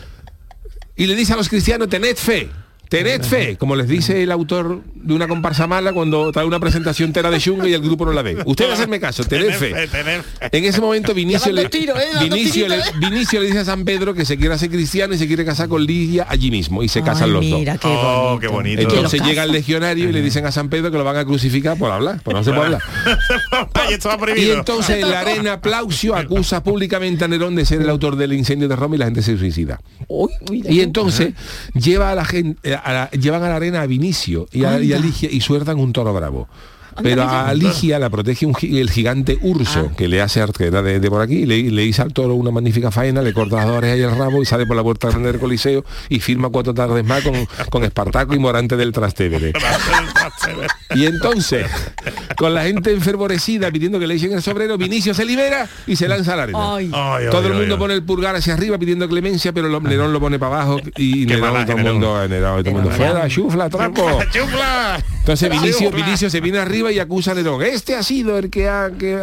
Y le dice a los cristianos, tened fe. Tened fe, como les dice el autor de una comparsa mala cuando trae una presentación tera de chunga y el grupo no la ve. Ustedes hacerme caso, tened fe. tener fe. En ese momento Vinicio le, tiro, ¿eh? Vinicio, le, ¿eh? Vinicio le dice a San Pedro que se quiere hacer cristiano y se quiere casar con Lidia allí mismo y se casan Ay, los mira, dos. qué Oh, qué bonito. Entonces llega el legionario y le dicen a San Pedro que lo van a crucificar por hablar, por no se puede hablar. Ay, Y entonces en la arena Plaucio acusa públicamente a Nerón de ser el autor del incendio de Roma y la gente se suicida. Uy, mira Y entonces lleva a la gente, a la- llevan a la arena a Vinicio y a, y a. Ligia y sueltan un toro bravo. Pero a Ligia la protege un el gigante urso que le hace que era de, de por aquí, le, le hizo al toro una magnífica faena, le corta las dos orejas y el rabo y sale por la puerta grande del Coliseo y firma cuatro tardes más con, con Espartaco y Morante del Trastevere. Y entonces, con la gente enfervorecida pidiendo que le echen el sobrero, Vinicio se libera y se lanza a la arena. Ay. Ay, Todo ay, el mundo ay, pone el pulgar hacia arriba pidiendo clemencia, pero lo- Nerón lo pone para abajo y Nerón, mala, todo el mundo, Nerón, todo el mundo fuera, chufla, trapo. ¡Chufla! Entonces Vinicio. Vinicio se viene arriba y acusa a Nerón. Este ha sido el que ha, que,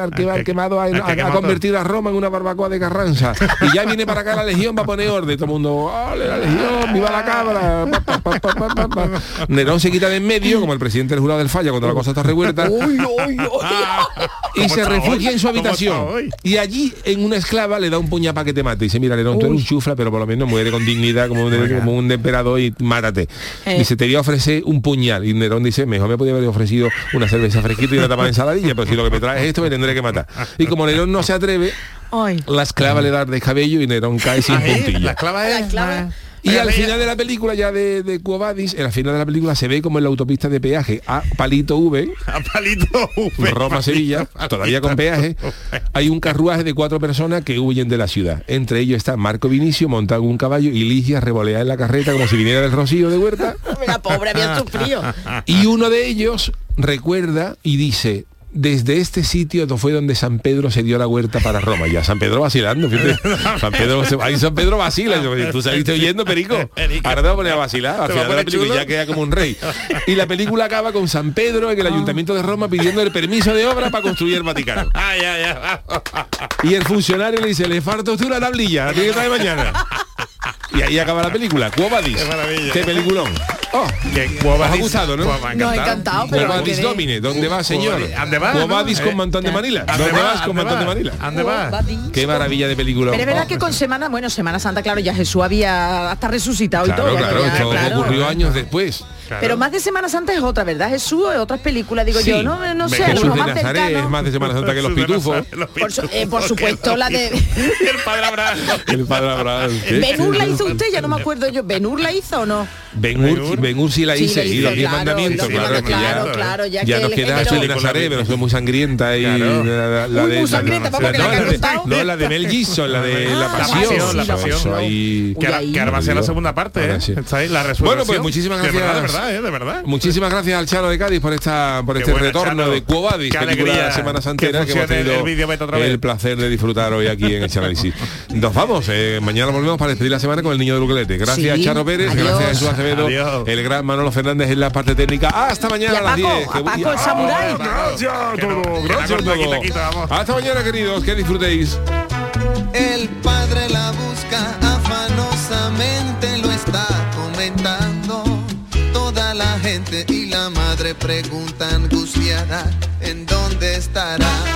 quemado, el que ha, convertido a Roma en una barbacoa de Carranza. Y ya viene para acá la legión, va a poner orden. Todo el mundo, ¡ole la legión! ¡Viva la cabra! Pa, pa, pa, pa, pa, pa, pa. Nerón se quita de en medio, como el presidente del jurado del falla cuando la cosa está revuelta. y se refugia en su habitación. Y allí, en una esclava, le da un puñal para que te mate. Y dice, mira, Nerón, tú eres un chufla, pero por lo menos muere con dignidad como un, como un emperador y mátate. Eh. Dice, te voy a ofrecer un puñal. Y Nerón dice, mejor me podía haber ofrecido una cerveza fresquita y una tapa de ensaladilla, pero si lo que me traes es esto, me tendré que matar. Y como Nerón no se atreve, Ay. la esclava le da el descabello y Nerón cae sin Ahí, La esclava es... Y al final de la película ya de, de en la final de la película se ve como en la autopista de peaje a Palito V, A palito V. Roma-Sevilla, todavía con peaje, hay un carruaje de cuatro personas que huyen de la ciudad. Entre ellos está Marco Vinicio montado en un caballo y Ligia revoleada en la carreta como si viniera del Rocío de Huerta. La pobre había sufrido. Y uno de ellos recuerda y dice, desde este sitio fue donde San Pedro se dio la huerta para Roma. Ya San Pedro vacilando, fíjate. San Pedro, ahí San Pedro vacila. Tú saliste oyendo, Perico. Ahora te voy a poner a vacilar. Al final de la película ya queda como un rey. Y la película acaba con San Pedro en el Ayuntamiento de Roma pidiendo el permiso de obra para construir el Vaticano. Y el funcionario le dice, le falta usted una tablilla, la tiene que traer mañana. Y ahí acaba la película. Quo Vadis. Qué. Qué peliculón. Oh, Que os ha gustado, ¿no? Ha No, encantado, pero quedé- Domine, ¿dónde va, señor? ¿Dónde va? Vadis con Mantón de Manila. ¿Dónde ¿Dónde va? vas con ¿Dónde Mantón de? Manila? ¿Dónde va? Qué maravilla de película. Pero es verdad que con semana, bueno, Semana Santa, claro, ya Jesús había hasta resucitado y todo. claro, claro. ocurrió años después. Pero más de Semana Santa es otra, ¿verdad? Jesús es otras películas, digo Sí. yo, no, no sé, Jesús de más Nazaret cercano. es más de Semana Santa que los pitufos. Por, su- eh, por supuesto, la de... el padre Abraham. El padre Abraham. ¿Benur la hizo usted? Ya no me acuerdo yo. ¿Benur la hizo o no? Ben Hur, Ben Hur sí la Sí, hice, la y los diez claro, mandamientos, claro, que ya, mandamientos, claro, ya ya que nos el queda Jesús de Nazaret, pero fue muy sangrienta y Claro. la, la de muy sangrienta, vamos, que la no, la de, contado. no, la de Mel Gibson, la de la Ah, pasión, sí, eso, la pasión. eso ahí- Que ahora, va a ser la segunda parte, ¿eh? sí. Está ahí, la resurrección. Bueno, pues muchísimas gracias. Verdad, de verdad, ¿eh? De verdad. Muchísimas gracias al Chano de Cádiz por esta por Qué este buena, retorno Chano. de Quo Vadis, Qué película de alegría la Semana Santera que, hemos funcione el tenido vídeo beta otra vez. el placer de disfrutar hoy aquí en este análisis. Nos vamos, eh, mañana volvemos para despedir la semana con el niño de Luquelete. Gracias Sí, Charo Pérez, adiós. gracias Jesús Acevedo, Adiós. el gran Manolo Fernández en la parte técnica. Hasta Y mañana a a las Paco, 10. a que- Paco el samurái. Gracias a Que no, todos, la gracias a corta, quita, todos. quita, vamos. Hasta mañana queridos, que disfrutéis. El padre la busca afanosamente, pregunta angustiada, ¿en dónde estará?